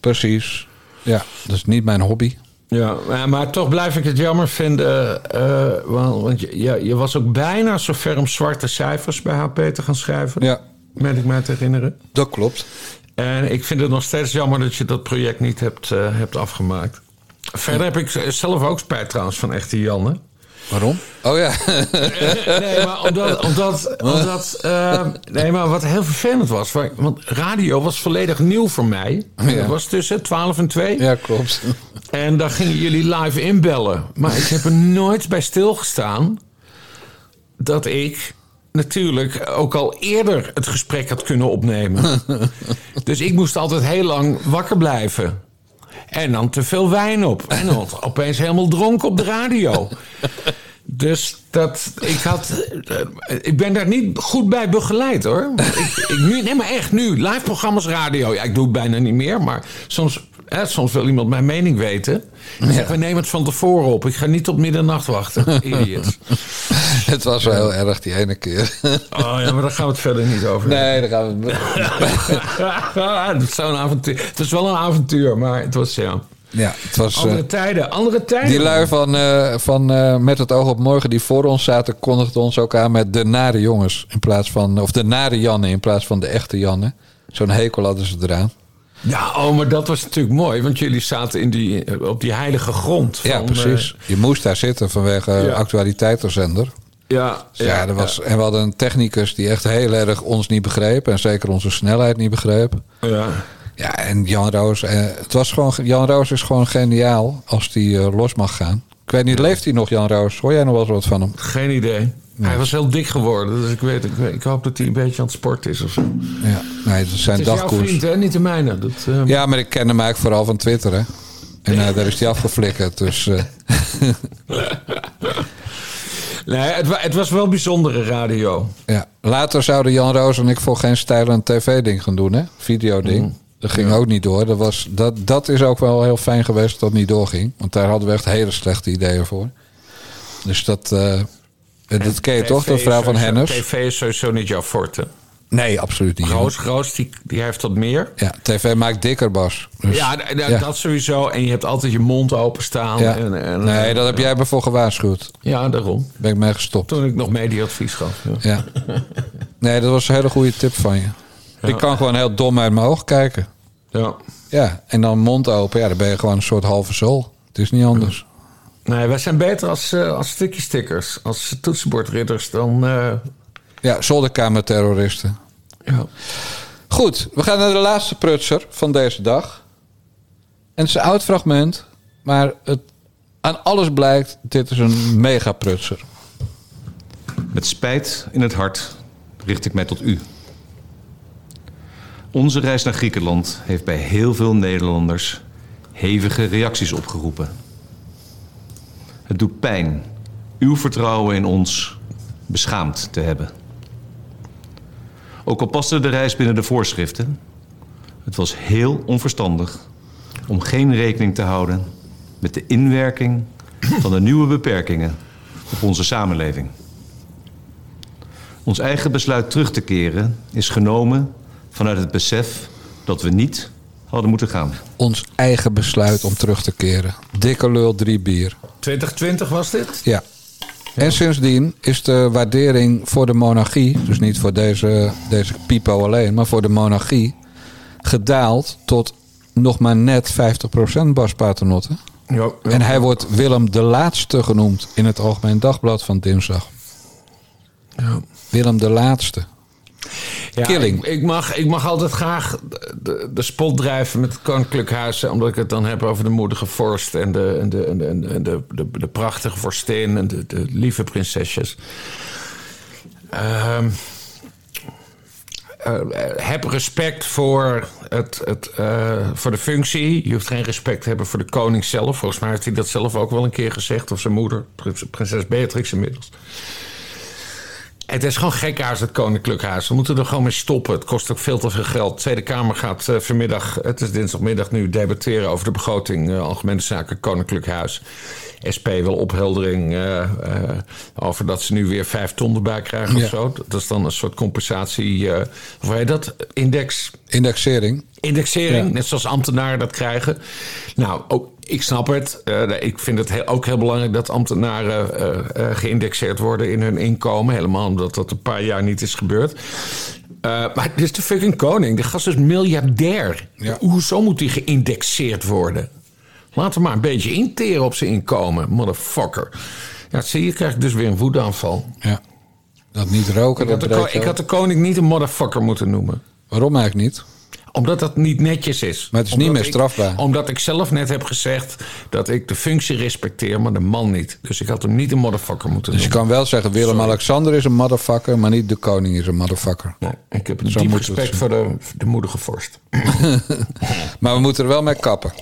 Precies. Ja, dat is niet mijn hobby. Ja, maar, toch blijf ik het jammer vinden. eh, want want je, je, je was ook bijna zover om zwarte cijfers bij HP te gaan schrijven. Ja, Meen ik mij te herinneren. dat klopt. En ik vind het nog steeds jammer dat je dat project niet hebt, eh, hebt afgemaakt. Verder heb ik zelf ook spijt trouwens van Echte Janne. Waarom? Oh ja. Nee, maar omdat... omdat, omdat eh, nee, maar wat heel vervelend was... wa- want radio was volledig nieuw voor mij. Ja. Het was tussen 12 en 2. ja, klopt. En dan gingen jullie live inbellen. Maar ik heb er nooit bij stilgestaan... dat ik natuurlijk ook al eerder het gesprek had kunnen opnemen. dus ik moest altijd heel lang wakker blijven. En dan te veel wijn op. En dan opeens helemaal dronken op de radio. Dus dat, ik had, eh, ik ben daar niet goed bij begeleid hoor. Ik, ik, nu, nee, maar echt nu, live programma's radio. Ja, ik doe het bijna niet meer, maar soms, hè, soms wil iemand mijn mening weten. Ik zeg, we nemen het van tevoren op. Ik ga niet tot middernacht wachten. Idiot. Het was wel heel erg die ene keer. Oh ja, maar daar gaan we het verder niet over. Nee, daar gaan we. het, is zo'n avontuur. het is wel een avontuur, maar het was ja. Ja, het was. eh, Andere tijden, andere tijden. Die lui van, eh, van eh, Met het oog op morgen die voor ons zaten, kondigden ons ook aan met de nare jongens. In plaats van, of de nare Janne in plaats van de echte Janne. Zo'n hekel hadden ze eraan. Ja, oh, maar dat was natuurlijk mooi, want jullie zaten in die, op die heilige grond. Van, ja, precies. eh, Je moest daar zitten vanwege Ja. actualiteitenzender. Ja, Ja, er was, en we hadden een technicus die echt heel erg ons niet begreep. En zeker onze snelheid niet begreep. Ja. Ja, en Jan Roos, eh, het was gewoon, Jan Roos is gewoon geniaal als die eh, los mag gaan. Ik weet niet, leeft hij nog, Jan Roos? Hoor jij nog wel eens wat van hem? Geen idee. Hij was heel dik geworden, dus ik, weet, ik, hoop dat hij een beetje aan het sporten is of zo. Ja, nee, dat is zijn Het is jouw dagkoers. vriend, hè? Niet de mijne. Dat, eh, Ja, maar ik ken hem eigenlijk vooral van Twitter, hè. En eh, daar is hij afgeflikkerd, dus... eh, Nee, het, wa- het was wel bijzondere radio. ja. Later zouden Jan Roos en ik voor geen stijl een tv-ding gaan doen, hè. Videoding. Mm. Dat ging ook niet door. Dat, was, dat, dat is ook wel heel fijn geweest dat het niet doorging. Want daar hadden we echt hele slechte ideeën voor. Dus dat... dat ken je toch, dat vrouw van Henners? TV is sowieso niet jouw forte. Nee, absoluut niet. Roos, Roos die, die heeft wat meer. Ja, tv maakt dikker, Bas. Dus, ja, dat sowieso. En je hebt altijd je mond openstaan. Ja. En, en, nee, dat heb jij me voor gewaarschuwd. Ja, daarom. Ben ik mee gestopt. Toen ik nog medieadvies gaf. Ja. Ja. Nee, dat was een hele goede tip van je. Ik kan gewoon heel dom uit mijn oog kijken. Ja. Ja, en dan mond open. Ja, dan ben je gewoon een soort halve zool. Het is niet anders. Nee, wij zijn beter als, eh als stukje stickers. Als toetsenbordridders dan... eh, Ja, zolderkamerterroristen. ja. Goed, we gaan naar de laatste prutser van deze dag. En het is een oud fragment, maar het, aan alles blijkt, dit is een mega prutser. Met spijt in het hart richt ik mij tot u. Onze reis naar Griekenland heeft bij heel veel Nederlanders hevige reacties opgeroepen. Het doet pijn uw vertrouwen in ons beschaamd te hebben. Ook al paste de reis binnen de voorschriften, het was heel onverstandig om geen rekening te houden met de inwerking van de nieuwe beperkingen op onze samenleving. Ons eigen besluit terug te keren is genomen vanuit het besef dat we niet hadden moeten gaan. Ons eigen besluit om terug te keren. Dikke lul, drie bier. 2020 was dit? Ja. En sindsdien is de waardering voor de monarchie, dus niet voor deze, deze pipo alleen, maar voor de monarchie, gedaald tot nog maar net 50% Bas Paternotte. Ja, ja. En hij wordt Willem de Laatste genoemd in het Algemeen Dagblad van dinsdag. Ja. Willem de Laatste. Ja, Killing. Ik, ik mag, ik mag altijd graag de, de, spot drijven met het Koninklijk Huis. Omdat ik het dan heb over de moedige vorst en de, en de, en de, en de, de, de, prachtige vorstin en de, de lieve prinsesjes. Ehm, eh, heb respect voor, het, het, eh, voor de functie. Je hoeft geen respect te hebben voor de koning zelf. Volgens mij heeft hij dat zelf ook wel een keer gezegd. Of zijn moeder, prins- prinses Beatrix inmiddels. Het is gewoon gek huis, het Koninklijk Huis. We moeten er gewoon mee stoppen. Het kost ook veel te veel geld. De Tweede Kamer gaat eh, vanmiddag, het is dinsdagmiddag nu, debatteren over de begroting eh, Algemene Zaken Koninklijk Huis. SP wil opheldering eh, over dat ze nu weer vijf ton erbij krijgen Ja. of zo. Dat is dan een soort compensatie, hoe heet dat? Index, Indexering. indexering, Ja. net zoals ambtenaren dat krijgen. Nou, ook, ik snap het. Eh, ik vind het heel- ook heel belangrijk dat ambtenaren eh, geïndexeerd worden in hun inkomen. Helemaal omdat dat een paar jaar niet is gebeurd. Maar dit is de fucking koning. De gast is miljardair. Ja. Hoezo moet hij geïndexeerd worden? Laat hem maar een beetje interen op zijn inkomen, motherfucker. Ja, zie je, krijg ik dus weer een woedeaanval. Ja. Dat niet roken, Ik had, de ik had de koning niet een motherfucker moeten noemen. Waarom eigenlijk niet? Omdat dat niet netjes is. Maar het is Omdat niet meer ik- strafbaar. omdat ik zelf net heb gezegd dat ik de functie respecteer, maar de man niet. Dus ik had hem niet een motherfucker moeten Dus je noemen. kan wel zeggen, Willem-Alexander is een motherfucker, maar niet de koning is een motherfucker. Ik heb een Zo diep respect voor de, de moedige vorst. Maar we moeten er wel mee kappen.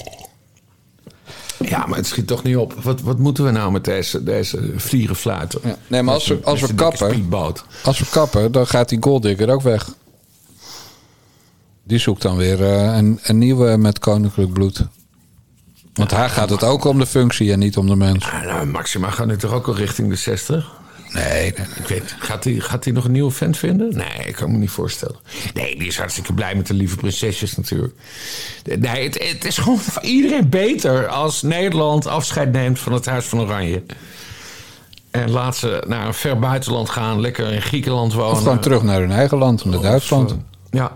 Ja, maar het schiet toch niet op. Wat, wat moeten we nou met deze, deze vliegenfluiten? Ja. Nee, maar als we, als we kappen, als we kappen, dan gaat die golddigger ook weg. Die zoekt dan weer eh, een, een nieuwe met koninklijk bloed. Want haar gaat het ook om de functie en niet om de mens. Ah, nou, Maxima gaat nu toch ook al richting de 60? Nee, nee, nee. Ik weet, gaat hij gaat hij nog een nieuwe vent vinden? Nee, ik kan me niet voorstellen. Nee, die is hartstikke blij met de lieve prinsesjes natuurlijk. Nee, het, het is gewoon voor iedereen beter als Nederland afscheid neemt van het Huis van Oranje. En laat ze naar een ver buitenland gaan, lekker in Griekenland wonen. Of gewoon terug naar hun eigen land, naar Duitsland. Eh, ja,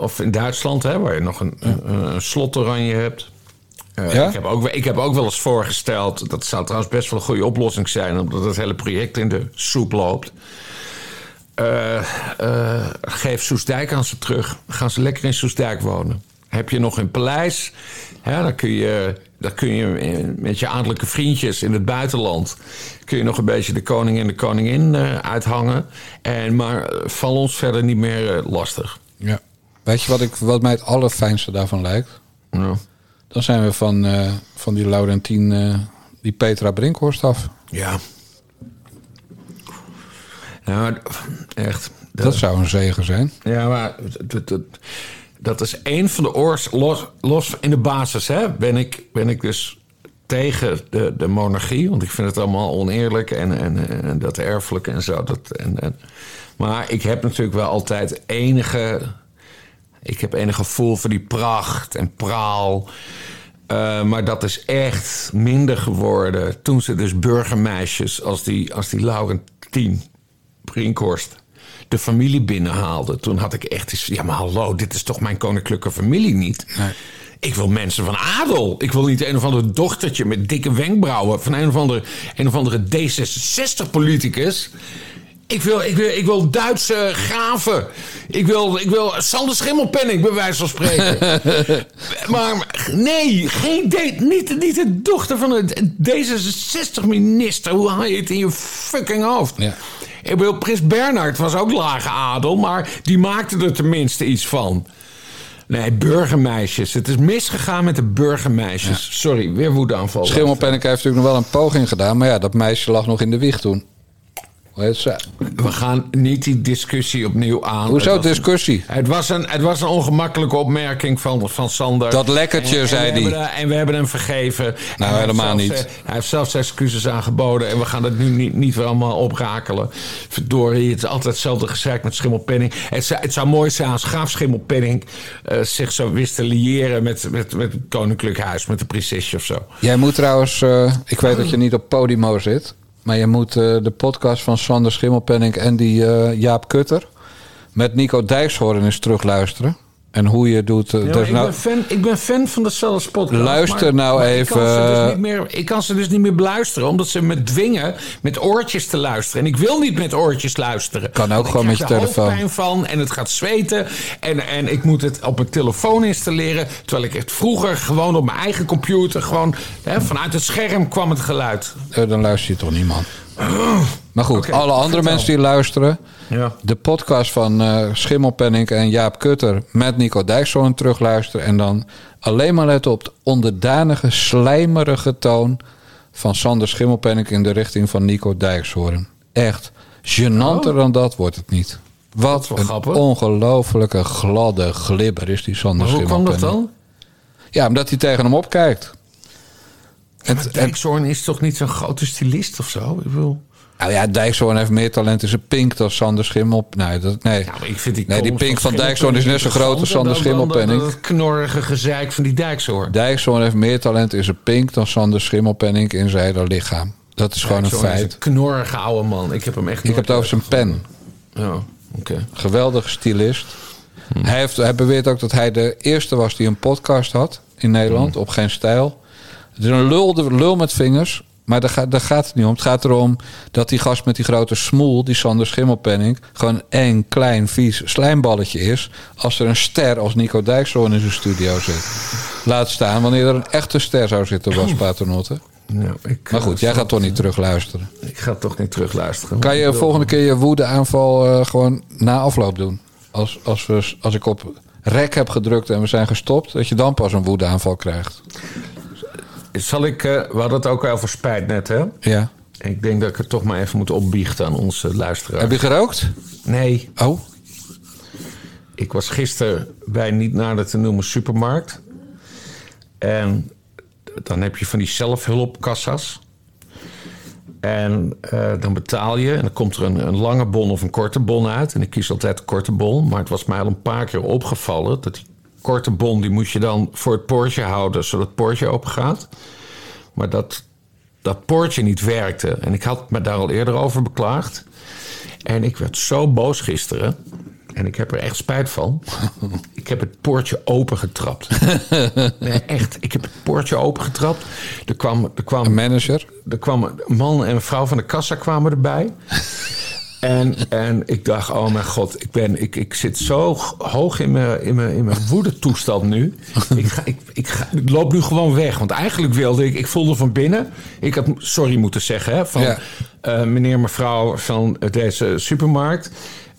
of in Duitsland, hè, waar je nog een, een, een slot oranje hebt. Eh, Ja? ik, heb ook, ik heb ook wel eens voorgesteld, dat zou trouwens best wel een goede oplossing zijn, omdat het hele project in de soep loopt. Eh, eh, geef Soesdijk aan ze terug. Gaan ze lekker in Soesdijk wonen. Heb je nog een paleis, hè, dan, kun je, dan kun je met je adellijke vriendjes in het buitenland... kun je nog een beetje de koning en de koningin uithangen. En, maar val ons verder niet meer lastig. Ja. Weet je wat, ik, wat mij het allerfijnste daarvan lijkt? Ja. Dan zijn we van, eh, van die Laurentien, eh, die Petra Brinkhorst af. Ja. Nou, echt. Dat zou een zegen zijn. Ja, maar dat, is één van de oors. Los, los in de basis hè, ben, ik, ben ik dus tegen de, de monarchie. Want ik vind het allemaal oneerlijk en, en, en dat erfelijke en zo. Dat, en, en, maar ik heb natuurlijk wel altijd enige. Ik heb enig gevoel voor die pracht en praal. Eh, maar dat is echt minder geworden toen ze dus burgermeisjes als die, als die Laurentien Brinkhorst de familie binnenhaalde. Toen had ik echt eens, ja maar hallo, dit is toch mijn koninklijke familie niet? Ik wil mensen van adel. Ik wil niet een of ander dochtertje met dikke wenkbrauwen van een of andere, een of andere D66-politicus. Ik wil, ik, wil, ik wil Duitse graven. Ik wil, ik wil Sander Schimmelpenning, bij wijze van spreken. maar nee, geen D- niet, niet de dochter van een D66-minister. Hoe haal je het in je fucking hoofd? Ja. Ik bedoel, Prins Bernhard was ook lage adel, maar die maakte er tenminste iets van. Nee, burgermeisjes. Het is misgegaan met de burgermeisjes. Sorry, weer woedeaanval. Schimmelpennink heeft natuurlijk nog wel een poging gedaan. Maar ja, dat meisje lag nog in de wieg toen. We gaan niet die discussie opnieuw aan. Hoezo Het discussie? Het was, een, het was een ongemakkelijke opmerking van, van Sander. Dat lekkertje, En- zei hij. En we hebben hem vergeven. Heeft helemaal zelfs, niet. eh, Hij heeft zelfs excuses aangeboden. En we gaan het nu niet, niet weer allemaal oprakelen. Verdorie, het is altijd hetzelfde gezeik met Schimmelpenning. Het zou, het zou mooi zijn als Graaf Schimmelpenning... eh, zich zo wist te liëren met, met, met het Koninklijk Huis. Met de prinsesje of zo. Jij moet trouwens, eh, ik weet dat je niet op Podimo zit. Maar je moet eh, de podcast van Sander Schimmelpenning en die eh, Jaap Kutter... met Nico Dijkshoorn eens terugluisteren. En hoe je doet... eh, Ja, ik, nou, ben fan, ik ben fan van de podcast. Luister maar- nou maar even, Ik kan, ze dus eh, niet meer, ik kan ze dus niet meer beluisteren. Omdat ze me dwingen met oortjes te luisteren. En ik wil niet met oortjes luisteren. Kan ook ik gewoon met je telefoon. hoofdpijn van en het gaat zweten. En, en ik moet het op mijn telefoon installeren. Terwijl ik het vroeger gewoon op mijn eigen computer... gewoon hè, vanuit het scherm kwam het geluid. eh, dan luister je toch niet, man. Maar goed, alle andere mensen die luisteren... Ja. de podcast van eh Schimmelpenning en Jaap Kutter... met Nico Dijkshoorn terugluisteren... en dan alleen maar letten op de onderdanige, slijmerige toon... van Sander Schimmelpenning in de richting van Nico Dijkshoorn. Echt, gênanter dan dat wordt het niet. Wat Oh. een grappig. ongelofelijke gladde glibber is die Sander Maar hoe kwam dat dan? Ja, omdat hij tegen hem opkijkt. En, Dijkshoorn is toch niet zo'n grote stylist of zo? Ik wil... nou ja, Dijkshoorn heeft meer talent in zijn pink dan Sander Schimmel. Nee, dat, nee. Ja, ik vind die, Nee, die pink van Schimmelpenning Dijkshoorn is net zo groot als Sander Schimmelpenning. Dat knorrige gezeik van die Dijkshoorn. Dijkshoorn heeft meer talent in zijn pink dan Sander Schimmelpenning in zijn hele lichaam. Dat is gewoon een is feit. een knorrige oude man. Ik heb hem echt Ik heb het over zijn pen. Ja, oké. Geweldige stylist. Hm. Hij, heeft, hij beweert ook dat hij de eerste was die een podcast had in Nederland Hm. op geen stijl. Het is een lul, de lul met vingers. Maar daar, gaat- daar gaat het niet om. Het gaat erom dat die gast met die grote smoel, die Sander Schimmelpenning, gewoon één klein vies slijmballetje is. Als er een ster als Nico Dijkshoorn in zijn studio zit. Laat staan wanneer er een echte ster zou zitten, was Paternotte. Ja, ik, Maar goed, jij gaat toch niet terugluisteren. Ik ga toch niet terugluisteren. Kan je volgende keer je woedeaanval eh, gewoon na afloop doen? Als, als, we, als ik op rek heb gedrukt en we zijn gestopt, dat je dan pas een woedeaanval krijgt. Zal ik... eh, we hadden het ook over spijt net, hè? Ja. Ik denk dat ik het toch maar even moet opbiechten aan onze luisteraar. Heb je gerookt? Nee, Oh, ik was gisteren bij niet nader te noemen supermarkt. En dan heb je van die zelfhulpkassa's. En eh, dan betaal je en dan komt er een, een lange bon of een korte bon uit. En ik kies altijd de korte bon. Maar het was mij al een paar keer opgevallen dat die korte bon... die moet je dan voor het poortje houden, zodat het poortje open gaat. Maar dat, dat poortje niet werkte. En ik had me daar al eerder over beklaagd. En ik werd zo boos gisteren. En ik heb er echt spijt van. ik heb het poortje opengetrapt. nee, echt. Ik heb het poortje opengetrapt. Er kwam, er kwam Een manager. er kwam een man en een vrouw van de kassa kwamen erbij. En, en ik dacht, oh mijn god, ik, ben, ik, ik zit zo hoog in mijn, in mijn, in mijn woedetoestand nu. Ik, ga, ik, ik, ga, ik loop nu gewoon weg. Want eigenlijk wilde ik, ik voelde van binnen... Ik had sorry moeten zeggen, hè, van Ja. eh, meneer, mevrouw van deze supermarkt...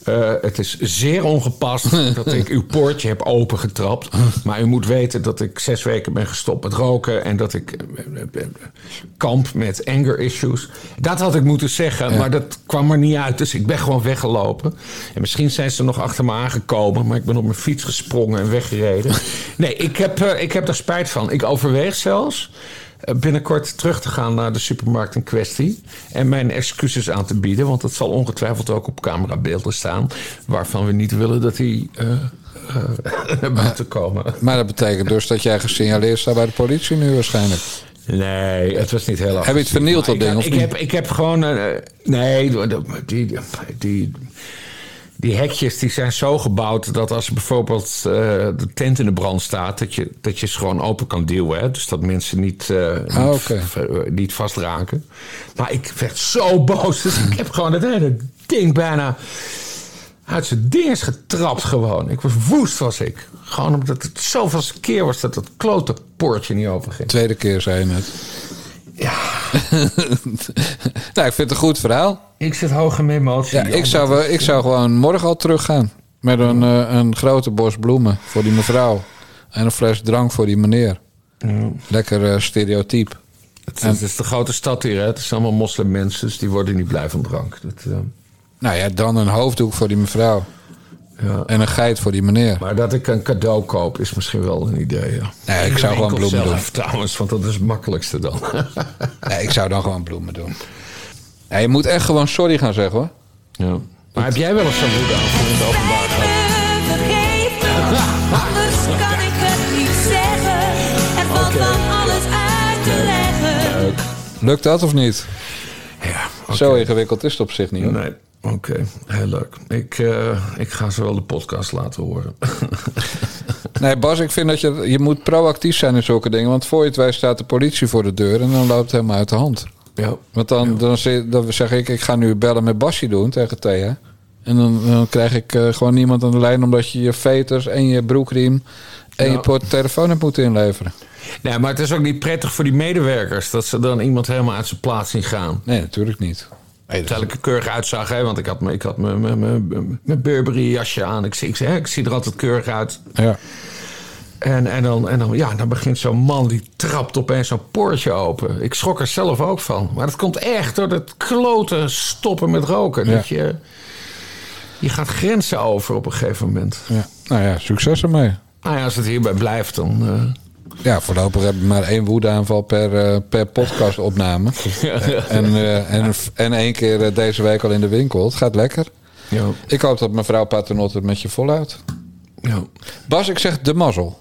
Eh, het is zeer ongepast dat ik uw poortje heb opengetrapt. Maar u moet weten dat ik zes weken ben gestopt met roken... en dat ik eh, eh, kamp met anger issues. Dat had ik moeten zeggen, maar dat kwam er niet uit. Dus ik ben gewoon weggelopen. En misschien zijn ze nog achter me aangekomen... maar ik ben op mijn fiets gesprongen en weggereden. Nee, ik heb, ik heb er spijt van. Ik overweeg zelfs binnenkort terug te gaan naar de supermarkt in kwestie. En mijn excuses aan te bieden. Want het zal ongetwijfeld ook op camerabeelden staan. Waarvan we niet willen dat die eh, eh, naar buiten komen. Maar dat betekent dus dat jij gesignaleerd staat bij de politie nu waarschijnlijk. Nee, het was niet heel Heb je het vernield, dat Maar ik- ding, of ik, niet? heb, ik heb gewoon... eh, nee, die, die, die, die hekjes die zijn zo gebouwd dat als bijvoorbeeld eh, de tent in de brand staat... dat je, dat je ze gewoon open kan duwen. Hè? Dus dat mensen niet, eh, niet, Ah, eh, niet vastraken. Maar ik werd zo boos. Dus ik heb gewoon het hele ding bijna uit zijn dinges getrapt gewoon. Ik was woest was ik. Gewoon omdat het zoveel keer was dat het klote poortje niet open ging. Tweede keer zei je net. Ja. nou, ik vind het een goed verhaal. Ik zit hoog in mijn emotie. Ja, ik zou, wel- ik zou gewoon morgen al teruggaan. Met een, eh, een grote bos bloemen voor die mevrouw. En een fles drank voor die meneer. Lekker eh, stereotyp. Het, het is de grote stad hier, hè? Het is allemaal moslimmensen, dus die worden niet blij van drank. Dat, eh, Nou ja, dan een hoofddoek voor die mevrouw. Ja. En een geit voor die meneer. Maar dat ik een cadeau koop is misschien wel een idee, ja. Nee, ik zou gewoon bloemen doen. trouwens, want dat is het makkelijkste dan. Nee, ik zou dan gewoon bloemen doen. Ja, je moet echt gewoon sorry gaan zeggen hoor. ja. Maar heb jij wel eens zo'n woede aanval in het openbaar gehad? Vergeef me, anders kan ik het niet zeggen. Er valt van alles uit te leggen. Lukt dat of niet? Ja. Zo ingewikkeld is het op zich niet hoor. Nee, oké. Heel leuk. Ik, eh, ik ga ze wel de podcast laten horen. Nee, Bas, ik vind dat je, je moet proactief zijn in zulke dingen. Want voor je het staat de politie voor de deur en dan loopt het helemaal uit de hand. ja. Want dan, dan, zeg- dan zeg ik, ik ga nu bellen met Basje doen tegen Thea. En dan, dan krijg ik eh, gewoon niemand aan de lijn omdat je je veters en je broekriem en Ja. je telefoon hebt moeten inleveren. Nee, maar het is ook niet prettig voor die medewerkers dat ze dan iemand helemaal uit zijn plaats zien gaan. Nee, natuurlijk niet. Terwijl ik er keurig uitzag, hè, want ik had, me- ik had mijn- Burberry jasje aan. Ik, zie- ik, hè, ik zie er altijd keurig uit. Ja. En, en, dan, en dan, ja, dan begint zo'n man die trapt opeens zo'n poortje open. Ik schrok er zelf ook van. Maar dat komt echt door dat klote stoppen met roken. Ja. Dat je, je gaat grenzen over op een gegeven moment. ja. Nou ja, succes ermee. Nou ja, als het hierbij blijft, dan... eh, Ja, voorlopig heb ik maar één woedeaanval per, eh, per podcastopname. en, eh, en, en één keer eh, deze week al in de winkel. Het gaat lekker. ja, Ik hoop dat mevrouw Paternotte het met je voluit. ja. Bas, ik zeg de mazzel.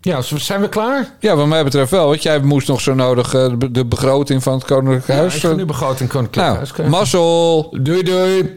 ja, zijn we klaar? Ja, wat mij betreft wel. Want jij moest nog zo nodig de- begroting van het Koninklijk Ja, Huis. ik ga nu begroting Koninklijk nou, Huis mazzel. Doei, doei.